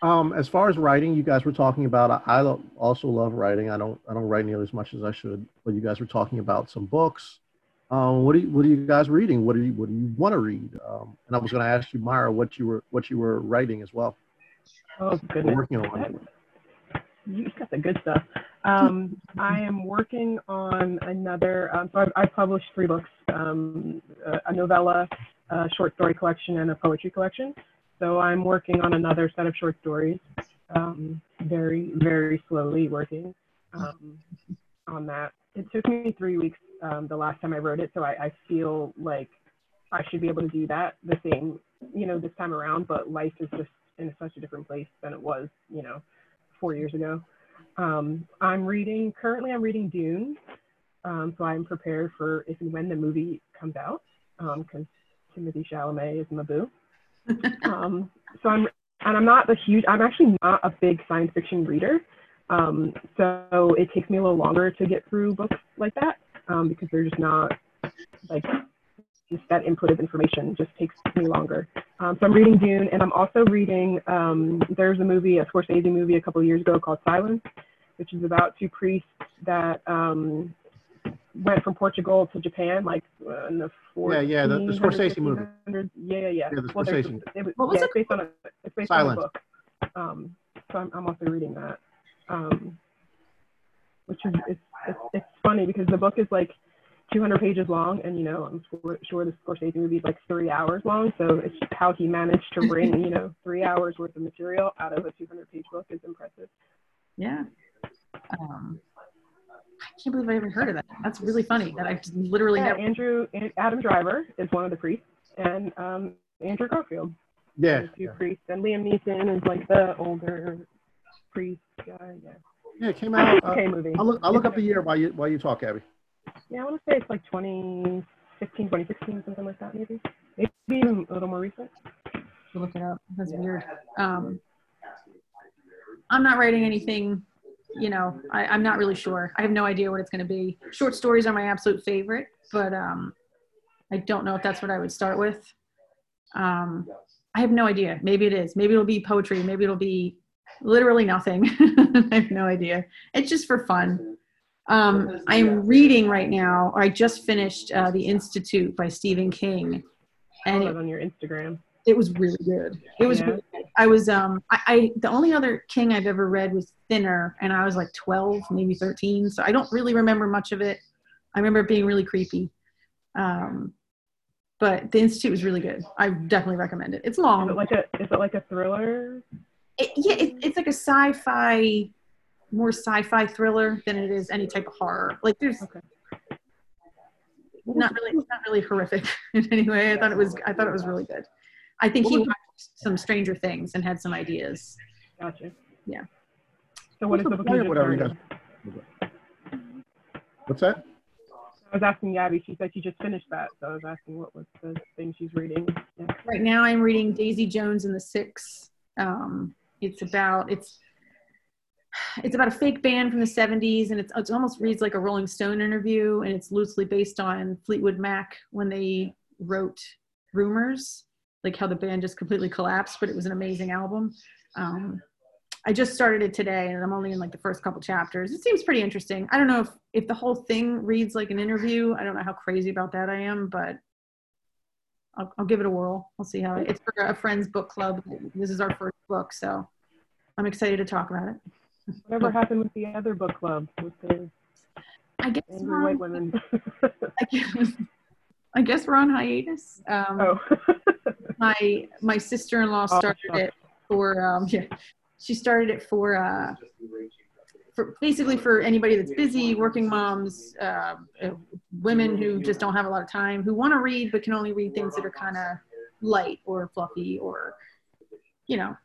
Um, as far as writing, you guys were talking about. I, I also love writing. I don't I don't write nearly as much as I should. But you guys were talking about some books. Um, what are you, what are you guys reading? What do you what do you want to read? Um, and I was going to ask you, Myra, what you were what you were writing as well. Oh, goodness. working on. You got the good stuff. Um, I am working on another, um, so I've, I've published three books, um, a, a novella, a short story collection, and a poetry collection. So I'm working on another set of short stories, um, very, very slowly working um, on that. It took me three weeks um, the last time I wrote it, so I, I feel like I should be able to do that the same, you know, this time around, but life is just in such a different place than it was, you know, four years ago. Um, I'm reading, currently I'm reading Dune. Um, so I'm prepared for if and when the movie comes out, because Timothy Chalamet is Mabu. um, so I'm, and I'm not a huge, I'm actually not a big science fiction reader. Um, so it takes me a little longer to get through books like that um, because they're just not like just that input of information just takes me longer. Um, so I'm reading Dune, and I'm also reading. Um, there's a movie, a Scorsese movie, a couple of years ago called Silence, which is about two priests that um, went from Portugal to Japan, like uh, in the 1400s, Yeah, yeah, the- the Scorsese movie. Yeah, yeah, yeah. Yeah, the Well, there's- Scorsese. it was, What was yeah, it it's based on a it's based on a book. Um, so I'm, I'm also reading that, um, which is it's, it's it's funny because the book is like 200 pages long, and you know I'm sure, sure the Scorsese movie is like three hours long. So it's just how he managed to wring you know three hours worth of material out of a 200 page book is impressive. yeah. Um, I can't believe I haven't heard of that. That's really funny that I just literally Yeah, never. Andrew Adam Driver is one of the priests, and um, Andrew Garfield. Yeah, the two yeah. priests, and Liam Neeson is like the older priest guy. Yeah. Yeah, it came out. Uh, okay, movie. I'll look. I'll look up the year while you while you talk, Abby. Yeah, I want to say it's like 2015, 2016, something like that, maybe. Maybe even a little more recent. to look it up. That's weird. Um, I'm not writing anything. You know, I, I'm not really sure. I have no idea what it's going to be. Short stories are my absolute favorite, but um, I don't know if that's what I would start with. Um, I have no idea. Maybe it is. Maybe it'll be poetry. Maybe it'll be literally nothing. I have no idea. It's just for fun. Um, I'm reading right now, or I just finished uh, The Institute by Stephen King. And it, on your Instagram. it was really good. It was Yeah. really good. I was um I, I the only other King I've ever read was Thinner, and I was like 12, maybe 13. So I don't really remember much of it. I remember it being really creepy. Um, but The Institute was really good. I definitely recommend it. It's long. Is it like a is it like a thriller? It, yeah, it, it's like a sci-fi, more sci-fi thriller than it is any type of horror. Like there's Okay. not really, not really horrific in any way. I thought it was, I thought it was really good. I think he watched some Stranger Things and had some ideas. Gotcha. Yeah. So what is the book you just Whatever you started? What's that? I was asking Gabby. She said she just finished that, so I was asking what was the thing she's reading. Yeah. Right now, I'm reading Daisy Jones and the Six. Um, it's about it's it's about a fake band from the 70s, and it's it almost reads like a Rolling Stone interview, and it's loosely based on Fleetwood Mac when they wrote Rumors, like how the band just completely collapsed, but it was an amazing album. Um, I just started it today, and I'm only in like the first couple chapters. It seems pretty interesting. I don't know if if the whole thing reads like an interview. I don't know how crazy about that I am, but I'll, I'll give it a whirl. We'll see how it, it's for a friend's book club. This is our first book, so I'm excited to talk about it. Whatever happened with the other book club with the I guess angry we're white on, women? I guess, I guess we're on hiatus. Um, oh. My my sister-in-law Oh, started shucks. it for um, yeah, she started it for uh, for basically for anybody that's busy, working moms, uh, uh, women who just don't have a lot of time, who want to read but can only read things that are kind of light or fluffy or, you know,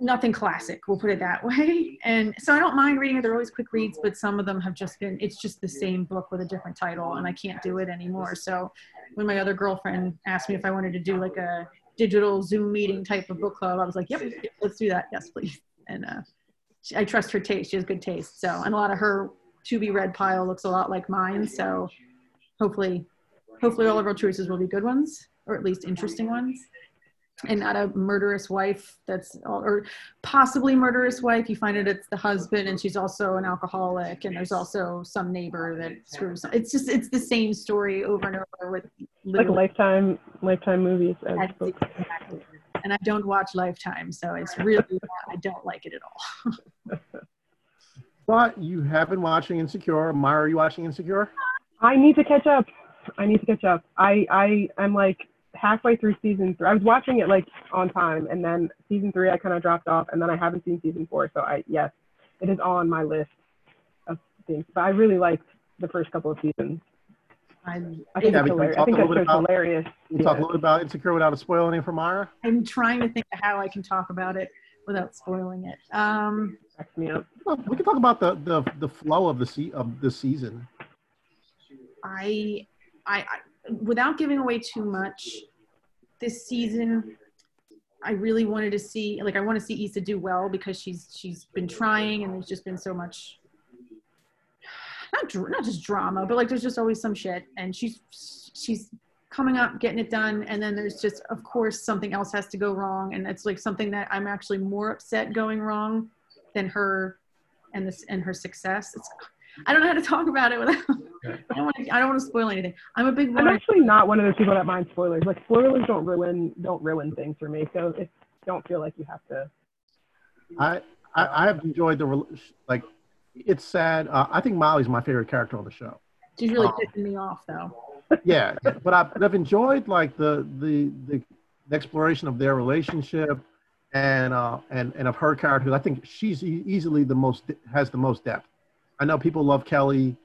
nothing classic. We'll put it that way. And so I don't mind reading it. They're always quick reads, but some of them have just been. It's just the same book with a different title, and I can't do it anymore. So when my other girlfriend asked me if I wanted to do like a digital Zoom meeting type of book club, I was like, "Yep, let's do that. Yes, please." And uh, she, I trust her taste. She has good taste. So, and a lot of her to be read pile looks a lot like mine. So, hopefully, hopefully all of our choices will be good ones, or at least interesting ones, and not a murderous wife that's or possibly murderous wife. You find it it's the husband, and she's also an alcoholic, and there's also some neighbor that screws. It's just it's the same story over and over with like lifetime lifetime movies as exactly and I don't watch Lifetime, so it's really I don't like it at all. But you have been watching Insecure. Myra, are you watching Insecure? I need to catch up. I need to catch up. I I I'm like halfway through season three. I was watching it like on time, and then season three I kind of dropped off, and then I haven't seen season four. So I yes, it is on my list of things. But I really liked the first couple of seasons. I'm, I think Yeah, it's we hilarious. I think a that little bit show's about- hilarious. We'll talk a little bit about Insecure without spoiling it for Myra. I'm trying to think of how I can talk about it without spoiling it. Um, me up. Well, we can talk about the the, the flow of the se- of the season. I, I, I, without giving away too much, this season, I really wanted to see, like, I want to see Issa do well because she's she's been trying, and there's just been so much, not not just drama, but like there's just always some shit, and she's she's coming up, getting it done, and then there's just, of course, something else has to go wrong, and it's like something that I'm actually more upset going wrong than her and this and her success. It's I don't know how to talk about it without. I don't want to. I don't want to spoil anything. I'm a big I'm one. actually not one of those people that mind spoilers. Like spoilers don't ruin don't ruin things for me. So if don't feel like you have to. I I, I have enjoyed the rel- like. It's sad. Uh, I think Molly's my favorite character on the show. She's really Oh. pissing me off though. Yeah, but, I, but I've enjoyed like the the the, the exploration of their relationship and uh and and of her character. I think she's e- easily the most has the most depth. I know people love Kelly,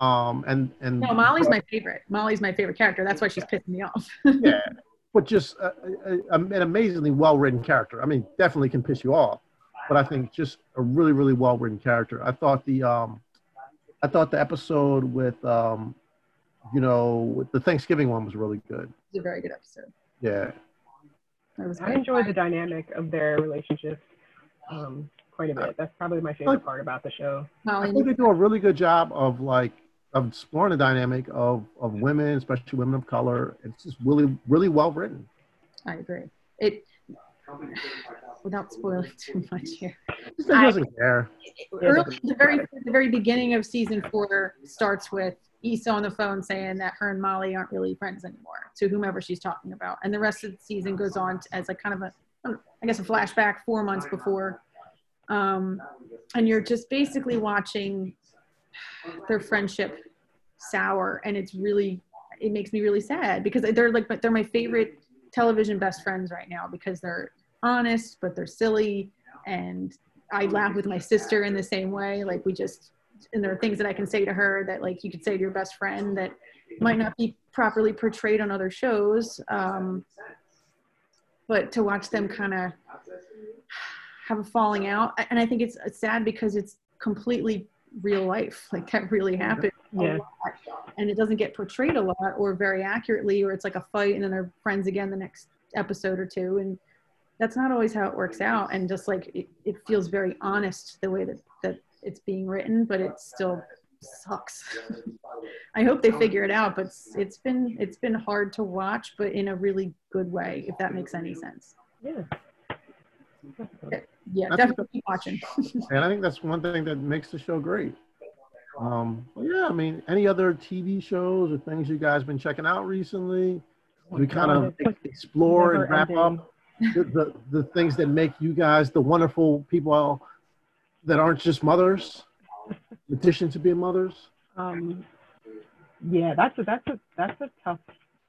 um and and No, Molly's my favorite. Molly's my favorite character. That's why she's pissing me off. yeah, but just a, a, a- an amazingly well written character. I mean, definitely can piss you off, but I think just a really really well written character. I thought the um, I thought the episode with um, you know, with the Thanksgiving one was really good. It's a very good episode. Yeah, That was I great. enjoy the dynamic of their relationship um, quite a bit. That's probably my favorite part about the show. I Molly, think they do a really good job of like of exploring the dynamic of of women, especially women of color. It's just really really well written. I agree. It without spoiling too much here. He doesn't care. Early, the very the very beginning of season four starts with Issa on the phone saying that her and Molly aren't really friends anymore to whomever she's talking about, and the rest of the season goes on to, as like kind of a I guess a flashback four months before, um, and you're just basically watching their friendship sour, and it's really it makes me really sad because they're like but they're my favorite television best friends right now because they're honest but they're silly and I laugh with my sister in the same way. Like we just, and there are things that I can say to her that like you could say to your best friend that might not be properly portrayed on other shows. Um, but to watch them kind of have a falling out, and I think it's sad because it's completely real life, like that really happened. Yeah. And it doesn't get portrayed a lot or very accurately, or it's like a fight and then they're friends again the next episode or two. And that's not always how it works out. And just like it, it feels very honest the way that, that it's being written, but it still sucks. I hope they figure it out, but it's, it's been it's been hard to watch, but in a really good way, if that makes any sense. Yeah. Yeah, I think definitely keep watching. and I think that's one thing that makes the show great. Um, yeah, I mean, any other TV shows or things you guys been checking out recently? We kind of explore and wrap up the, the, the things that make you guys the wonderful people that aren't just mothers, in addition to being mothers. Um, yeah, that's a that's a that's a tough,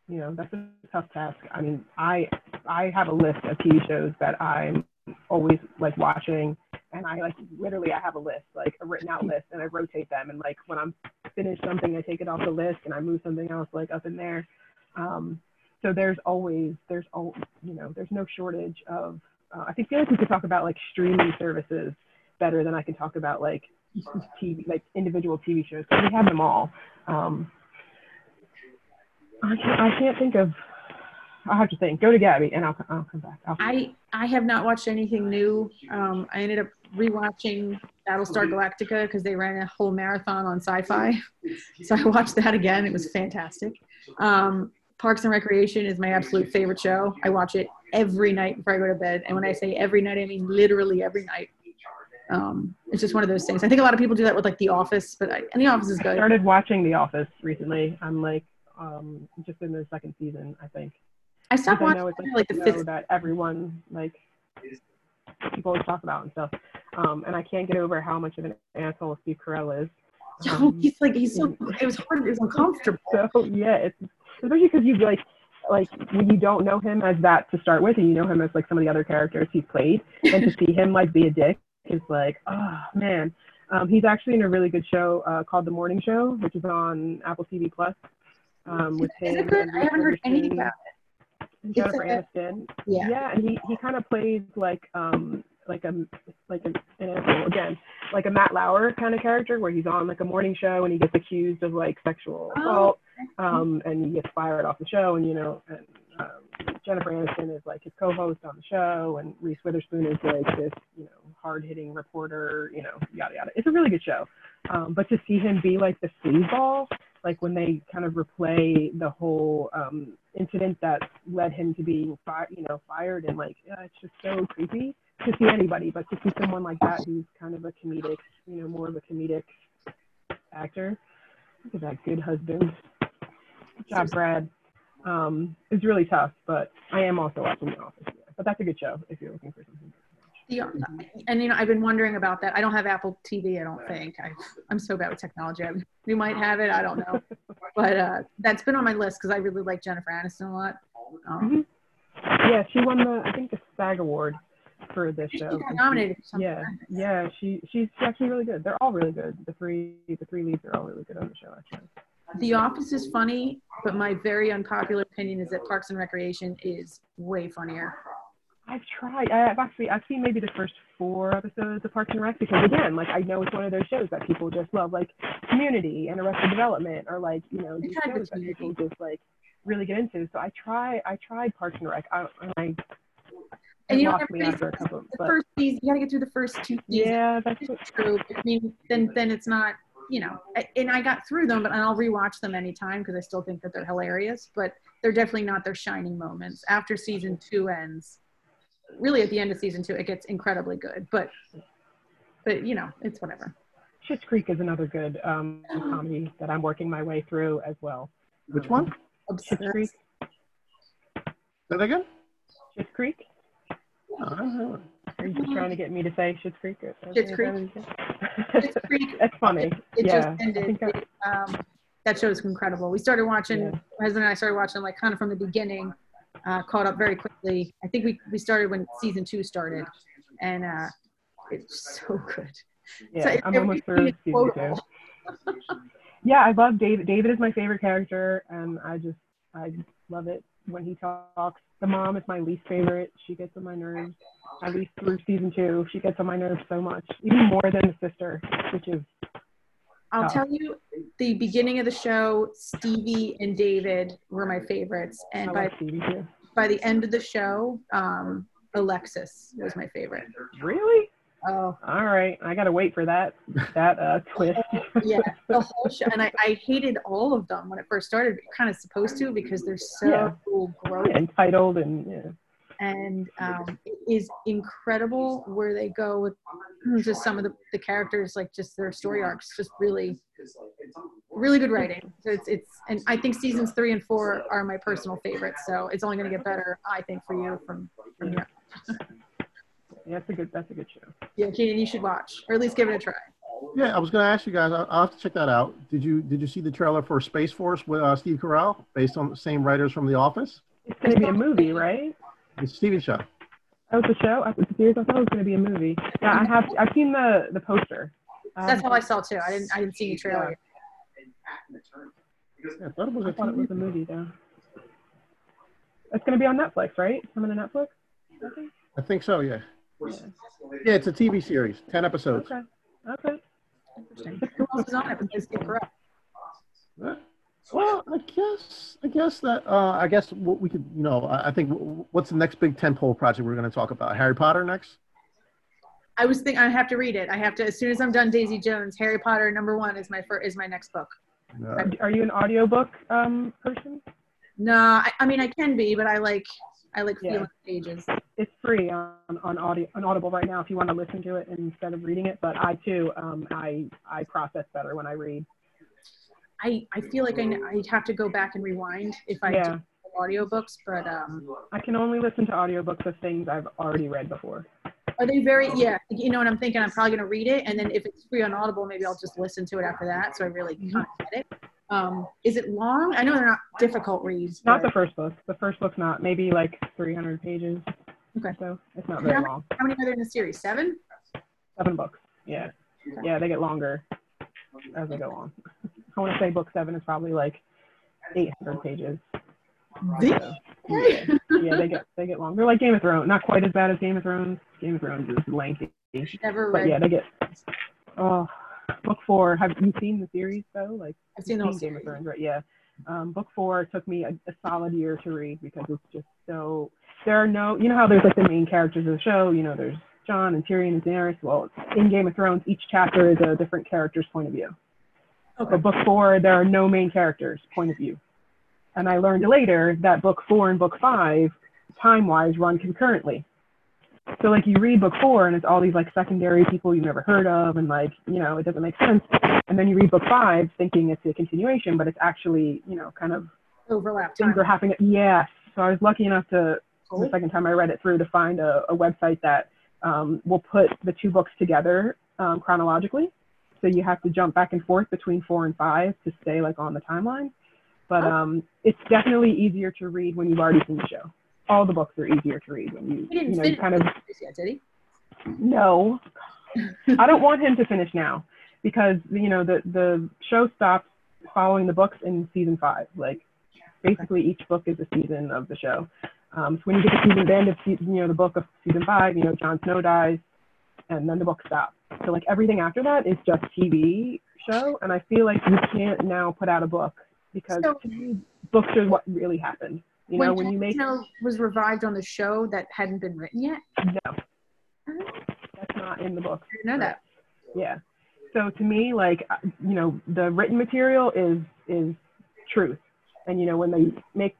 you know, that's a tough task. I mean, I I have a list of TV shows that I'm always like watching, and I like literally I have a list, like a written out list, and I rotate them, and like when I'm finished something, I take it off the list and I move something else like up in there. Um, so there's always there's all you know there's no shortage of. Uh, I think feel like we could talk about like streaming services better than I can talk about like TV like individual TV shows because we have them all. Um, I can't, I can't think of. I'll have to think. Go to Gabby, and I'll, I'll come back. I'll, I I have not watched anything new. Um, I ended up rewatching Battlestar Galactica because they ran a whole marathon on Sci-Fi, so I watched that again. It was fantastic. Um, Parks and Recreation is my absolute favorite show. I watch it every night before I go to bed, and when I say every night, I mean literally every night. Um, it's just one of those things. I think a lot of people do that with like The Office, but I, and The Office is good. I started watching The Office recently. I'm like um, just in the second season, I think. I stopped Because I watching know it's like, like the fifth that everyone like people always talk about and stuff. Um, and I can't get over how much of an asshole Steve Carell is. Um, he's like he's so it was hard it was uncomfortable so yeah, it's especially because you like like when you don't know him as that to start with, and you know him as like some of the other characters he's played, and to see him like be a dick is like, oh man. Um, he's actually in a really good show uh, called The Morning Show, which is on Apple TV Plus. Um, with Is him it good? I haven't heard anything about and Jennifer a- Aniston. yeah. Yeah, and he, he kind of plays like um like a like a again like a Matt Lauer kind of character where he's on like a morning show and he gets accused of like sexual Oh, assault um and he gets fired off the show and you know and um, Jennifer Aniston is like his co-host on the show and Reese Witherspoon is like this you know hard-hitting reporter you know yada yada. It's a really good show. Um, but to see him be like the sleazeball like when they kind of replay the whole um, incident that led him to being fired, you know, fired, and like yeah, it's just so creepy to see anybody, but to see someone like that who's kind of a comedic, you know, more of a comedic actor. Look at that good husband. Good job, Brad. Um, it's really tough, but I am also watching The Office. Yeah. But that's a good show if you're looking for something. The, and you know, I've been wondering about that. I don't have Apple TV. I don't think. I, I'm so bad with technology. I, we might have it. I don't know. But uh, that's been on my list because I really like Jennifer Aniston a lot. Um, Yeah, she won the I think the SAG award for this she show. got and she- nominated for something. Yeah, yeah, she she's actually really good. They're all really good. The three the three leads are all really good on the show actually. The Office is funny, but my very unpopular opinion is that Parks and Recreation is way funnier. I've tried. I've actually I've seen maybe the first four episodes of Parks and Rec because again, like I know it's one of those shows that people just love, like Community and Arrested Development, or like you know these shows that people just like really get into. So I try I tried Parks and Rec. I, and I And you don't me after a couple. The But first season, you got to get through the first two seasons. yeah, that's true. I mean, then then it's not, you know. And I got through them, but and I'll rewatch them anytime because I still think that they're hilarious. But they're definitely not their shining moments. After season two ends, really at the end of season two, it gets incredibly good. But but you know, it's whatever. Schitt's Creek is another good um, comedy that I'm working my way through as well. Which one? Schitt's Creek. Say that again? Schitt's Creek. No, I don't know. Are you just trying to get me to say Schitt's Creek? or- Schitt's Creek. Schitt's Creek. That's funny. It yeah. just I ended. think I- It, um, that show is incredible. We started watching. Yeah. My husband and I started watching like kind of from the beginning. Uh, caught up very quickly. I think we we started when season two started, and uh, it's so good. Yeah, So I'm almost through season two. Yeah, I love David. David is my favorite character, and I just I love it. when he talks. The mom is my least favorite. She gets on my nerves. At least through season two, she gets on my nerves so much, even more than the sister, which is I'll Oh. tell you, the beginning of the show, Stevie and David were my favorites, and by by the end of the show, um, Alexis was my favorite. Really? Oh All right, I gotta wait for that that uh, twist. yeah, the whole show, and I, I hated all of them when it first started. You're kind of supposed to because they're so Yeah. gross, entitled and yeah. And um, it is incredible where they go with just some of the, the characters, like just their story arcs, just really, really good writing. So it's it's, and I think seasons three and four are my personal favorites. So it's only going to get better, I think, for you from from here. Yeah, that's a good that's a good show. Yeah, Keenan, you should watch, or at least give it a try. Yeah, I was going to ask you guys. I'll, I'll have to check that out. Did you Did you see the trailer for Space Force with uh, Steve Carell, based on the same writers from The Office? It's gonna be a movie, right? It's Steven Show. Oh, it's a show. I was serious. I thought it was gonna be a movie. Yeah, I have. I've seen the the poster. Um, That's how I saw too. I didn't I didn't see the trailer. yet. Yeah, I thought it was I a thought it was a movie though. It's gonna be on Netflix, right? Coming to Netflix. I think? I think so. Yeah. Yeah. Yeah, it's a TV series, ten episodes. Okay. Okay. Interesting. Who else is on it? Because Steve Carell. Well, I guess I guess that uh, I guess what we could you know I I think what's the next big tentpole project we're going to talk about? Harry Potter next. I was thinking I have to read it. I have to as soon as I'm done Daisy Jones, Harry Potter number one is my first is my next book. Uh, Are you an audiobook um person? No, I, I mean I can be, but I like I like Yeah. feeling pages. It's free on on audio on Audible right now if you want to listen to it instead of reading it. But I too um I I process better when I read. I, I feel like I, I'd have to go back and rewind if I Yeah. do audiobooks, but um, I can only listen to audiobooks of things I've already read before. are they very yeah? You know what I'm thinking? I'm probably gonna read it, and then if it's free on Audible, maybe I'll just listen to it after that. So I really Mm-hmm. kind of get it. Um, is it long? I know they're not difficult reads. Not the first book. The first book's not maybe like 300 pages. Okay. So it's not very Yeah. long. how many are there in the series? Seven. Seven books. Yeah. Yeah, they get longer as they go on. I want to say book seven is probably like 800 pages. This? So, yeah, yeah, they get they get long. They're like Game of Thrones, not quite as bad as Game of Thrones. Game of Thrones is lengthy, Never but yeah, they get. Oh, book four. Have you seen the series though? Like I've seen the whole Game of Thrones, right? Yeah. Um, book four took me a, a solid year to read because it's just so. There are no, you know how there's like the main characters of the show. You know, there's Jon and Tyrion and Daenerys. Well, in Game of Thrones, each chapter is a different character's point of view. Okay. But book four, there are no main characters' point of view. And I learned later that book four and book five, time wise, run concurrently. So like you read book four and it's all these like secondary people you've never heard of and like, you know, it doesn't make sense. And then you read book five thinking it's a continuation, but it's actually, you know, kind of Overlap things time. are happening. Yes. So I was lucky enough to the second time I read it through to find a, a website that um, will put the two books together um, chronologically. So you have to jump back and forth between four and five to stay like on the timeline. But Oh. um, it's definitely easier to read when you've already seen the show. All the books are easier to read when you, you know, you kind of yet, did he? no. I don't want him to finish now because you know the the show stops following the books in season five. Like basically each book is a season of the show. Um, so when you get to season the end of season, you know the book of season five, you know Jon Snow dies, and then the book stops. So like everything after that is just TV show, and I feel like you can't now put out a book because So- me, books are what really happened. You know when you make was revived on the show that hadn't been written yet. no, that's not in the book. I didn't know that. Yeah. So to me, like uh, you know, the written material is is truth, and you know when they make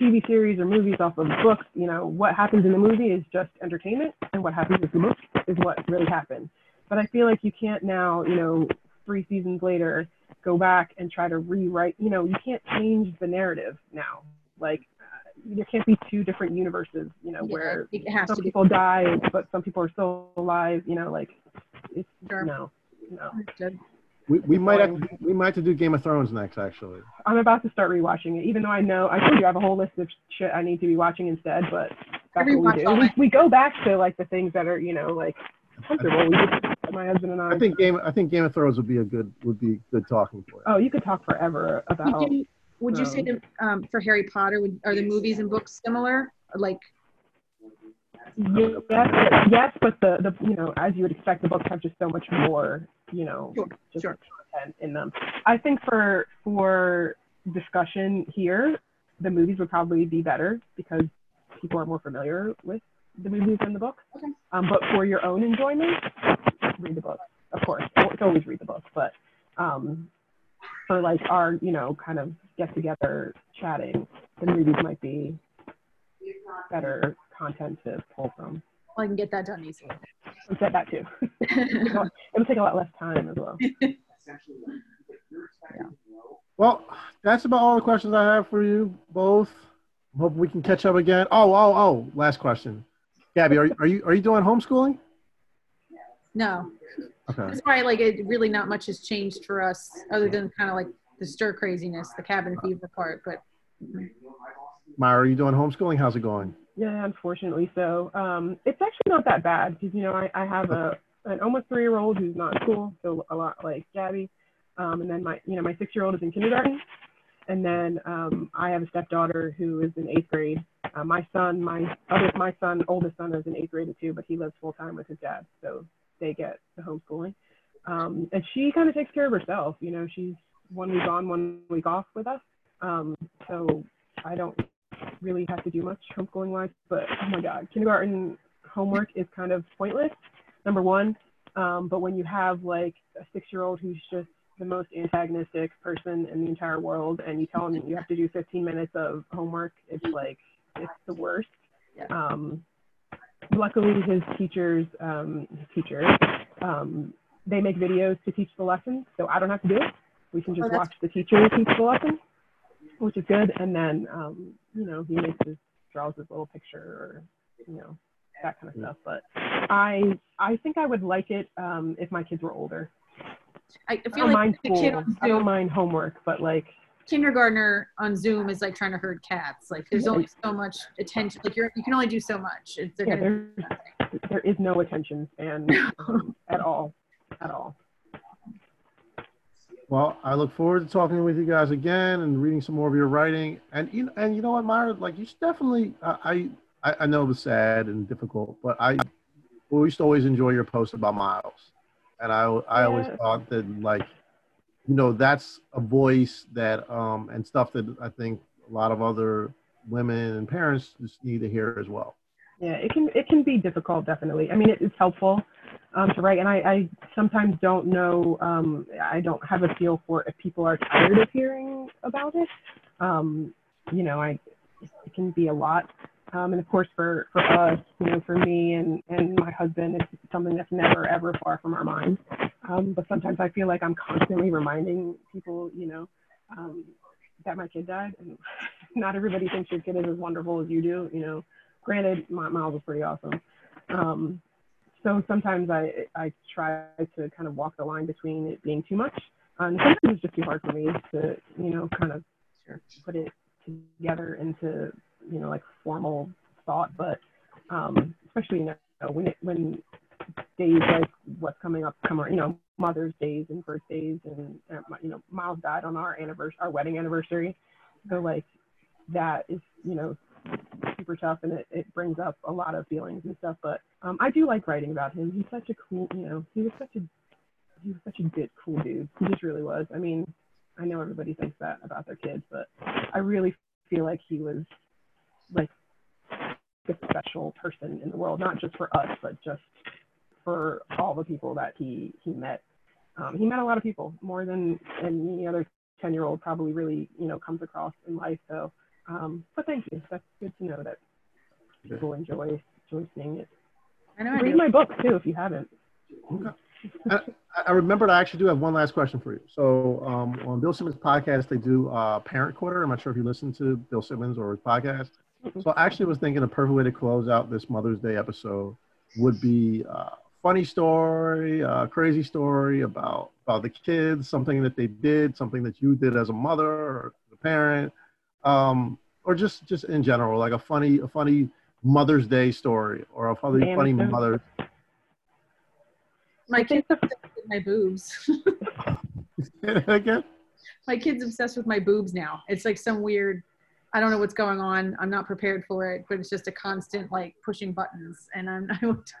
TV series or movies off of books, you know what happens in the movie is just entertainment, and what happens in the book is what really happened. But I feel like you can't now, you know, three seasons later, go back and try to rewrite. You know, you can't change the narrative now. Like uh, there can't be two different universes. You know, Yeah, where it has some to be. people die, but some people are still alive. You know, like it's Sure. no, no. Understood. we, we might have to, we might have to do Game of Thrones next, actually. I'm about to start rewatching it, even though I know I told you I have a whole list of shit I need to be watching instead. But that's what we do. We, we go back to like the things that are you know like comfortable. We just, my husband and I. I think Game I think Game of Thrones would be a good would be good talking point. oh, you could talk forever We about. do, Would you say Um, that, um, for Harry Potter, would, are the movies and books similar? Like, Yes, yes, but the, the you know as you would expect, the books have just so much more you know Sure, just sure. content in them. I think for for discussion here, the movies would probably be better because people are more familiar with the movies than the books. Okay. Um, but for your own enjoyment, read the book. Of course, it's always read the book, but um, for like our you know kind of get together chatting, the movies might be better content to pull from. I can get that done easily. I said that too. it would take a lot less time as well. Well, that's about all the questions I have for you both. Hope we can catch up again. Oh, oh, oh! Last question, Gabby, are you are you are you doing homeschooling? No, Okay. that's why like it really not much has changed for us other than kind of like the stir craziness, the cabin fever part. But Myra, are you doing homeschooling? How's it going? Yeah, unfortunately so. Um, it's actually not that bad because you know I, I have a an almost three year old who's not in school, so a lot like Gabby, um, and then my you know my six year old is in kindergarten, and then um, I have a stepdaughter who is in eighth grade. Uh, my son, my other my son, oldest son is in eighth grade too, but he lives full time with his dad, so they get the homeschooling. Um, and she kind of takes care of herself. You know, she's one week on, one week off with us. Um, so I don't really have to do much homeschooling wise, but oh my god, kindergarten homework is kind of pointless. Number one, um, but when you have like a six year old who's just the most antagonistic person in the entire world, and you tell them you have to do 15 minutes of homework, it's like it's the worst. Um, luckily, his teachers, um, his teachers, um, they make videos to teach the lessons, so I don't have to do it. We can Oh, just that's- watch the teacher teach the lesson, which is good. And then, um, you know, he makes his draws his little picture or, you know, that kind of stuff. But I, I think I would like it um, if my kids were older. I I I don't like mind the kid school. on I don't Zoom, mind homework, but like, kindergartner on Zoom is like trying to herd cats. Like there's only so much attention. Like you're you can only do so much. It's, they're yeah, gonna, there, there is no attention span um, at all, at all. Well, I look forward to talking with you guys again and reading some more of your writing. And you know, and you know what, Myra, like you should definitely. I I, I know it was sad and difficult, but I we used to always enjoy your posts about Miles, and I I always Yeah. thought that like, you know, that's a voice that um and stuff that I think a lot of other women and parents just need to hear as well. Yeah, it can it can be difficult, definitely. I mean, it, it's helpful um, to write, and I, I sometimes don't know. Um, I don't have a feel for if people are tired of hearing about it. Um, you know, I it can be a lot, um, and of course for for us, you know, for me and and my husband, it's something that's never ever far from our minds. Um, but sometimes I feel like I'm constantly reminding people, you know, um, that my kid died, and not everybody thinks your kid is as wonderful as you do, you know granted, my Miles was pretty awesome. Um, so sometimes I I try to kind of walk the line between it being too much, and sometimes it's just too hard for me to you know kind of put it together into you know like formal thought. But um, especially you know when it when days like what's coming up come you know Mother's Days and birthdays and you know Miles died on our anniversary our wedding anniversary, so like that is you know super tough and it, it brings up a lot of feelings and stuff. But um, I do like writing about him. He's such a cool, you know, he was such a he was such a good, cool dude. He just really was. I mean, I know everybody thinks that about their kids, but I really feel like he was like a special person in the world, not just for us, but just for all the people that he he met. Um, he met a lot of people more than any other ten year old probably really you know comes across in life. So um, but thank you. That's good to know that people enjoy enjoy seeing it. I know I Read do. my book too if you haven't. I, I remembered I actually do have one last question for you. So um, on Bill Simmons' podcast, they do uh, Parent Quarter. I'm not sure if you listen to Bill Simmons or his podcast. So I actually was thinking a perfect way to close out this Mother's Day episode would be a funny story, a crazy story about about the kids, something that they did, something that you did as a mother or a parent, um, or just just in general, like a funny a funny Mother's Day story or a funny funny mother. My kids think kid the my boobs. Again. my kid's obsessed with my boobs now. It's like some weird. I don't know what's going on. I'm not prepared for it, but it's just a constant like pushing buttons, and I'm I, don't-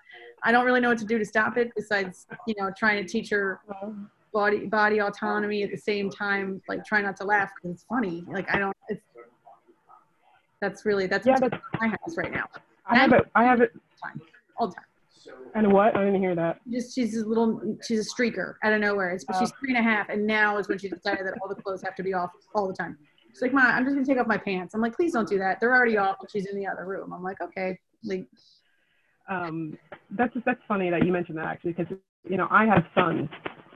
I don't really know what to do to stop it. Besides, you know, trying to teach her body body autonomy at the same time, like try not to laugh because it's funny. Like I don't. It's that's really that's Yeah, that's, my house right now I have it. I have it. all the time. And what? I didn't hear that. just she's a little she's a streaker out of nowhere. It's, but she's Oh. three and a half, and now is when she decided that all the clothes have to be off all the time. She's like, "Mom, I'm just gonna take off my pants." I'm like, "Please don't do that. They're already off." But she's in the other room. I'm like, "Okay." Like, um, that's that's funny that you mentioned that actually because you know I have sons,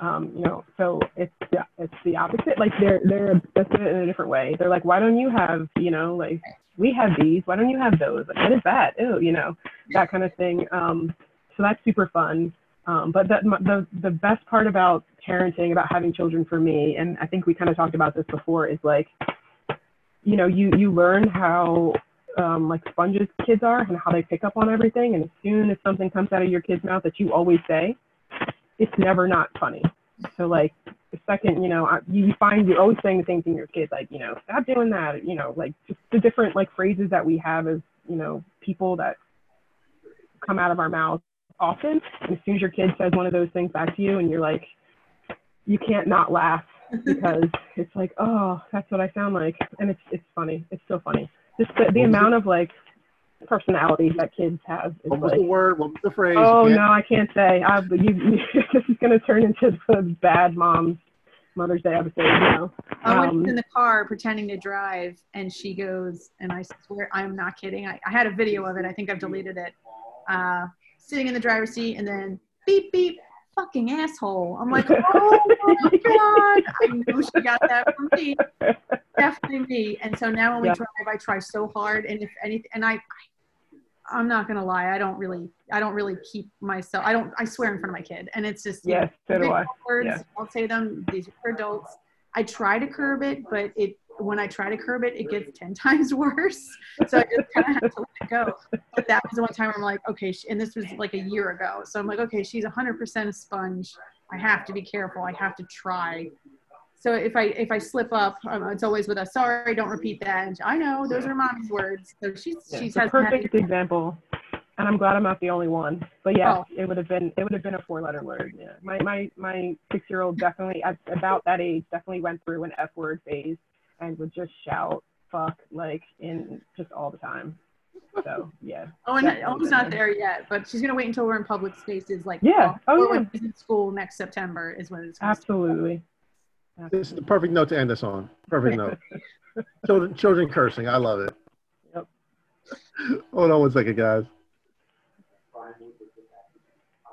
um, you know, so it's yeah, it's the opposite. Like they're they're obsessed with it in a different way. They're like, why don't you have you know like we have these, why don't you have those? Like what is that? Ew, you know, that kind of thing. Um, so that's super fun. Um, but the, the the best part about parenting, about having children for me, and I think we kind of talked about this before, is like, you know, you you learn how um, like sponges kids are and how they pick up on everything. And as soon as something comes out of your kid's mouth that you always say, it's never not funny. So like the second, you know, I- you find you're always saying the same thing to your kid, like, you know, stop doing that, you know, like just the different like phrases that we have as, you know, people that come out of our mouths often. And as soon as your kid says one of those things back to you and you're like, you can't not laugh because it's like, oh, that's what I sound like. And it's, it's funny. It's so funny. Just the, the amount of like personality that kids have is What was like, the word? What was the phrase? Oh You no, I can't say. I, you, you, this is going to turn into the bad mom's Mother's Day episode. You know. I went Um, in the car pretending to drive, and she goes, and I swear I'm not kidding. I, I had a video of it. I think I've deleted it. Uh, sitting in the driver's seat, and then beep beep, fucking asshole. I'm like, oh my god! I know she got that from me. definitely me. And so now when we Yeah. drive, I try so hard. And if anything, and I, I'm not gonna lie, I don't really, I don't really keep myself. I don't. I swear in front of my kid, and it's just Yes, so do I. words. Yeah. I'll say them. These are adults. I try to curb it, but it when I try to curb it, it gets ten times worse. So I just kind of have to let it go. But that was the one time I'm like, okay, and this was like a year ago. So I'm like, okay, she's 100% a sponge. I have to be careful. I have to try. So if I if I slip up, um, it's always with a sorry, don't repeat that. And I know those are mommy's words. So she's Yeah, she's the has perfect example. And I'm glad I'm not the only one. But yeah, Oh. it would have been it would have been a four letter word. Yeah. My my my six year old definitely at about that age definitely went through an F word phase and would just shout fuck like in just all the time. So yeah. Oh, and Definitely almost not there. there yet, but she's gonna wait until we're in public spaces, like Yeah. fall, Oh, or when yeah. she's in school next September is when it's gonna start. Absolutely. This is the perfect note to end us on. Perfect note. children, children cursing. I love it. Yep. Hold on one second, guys.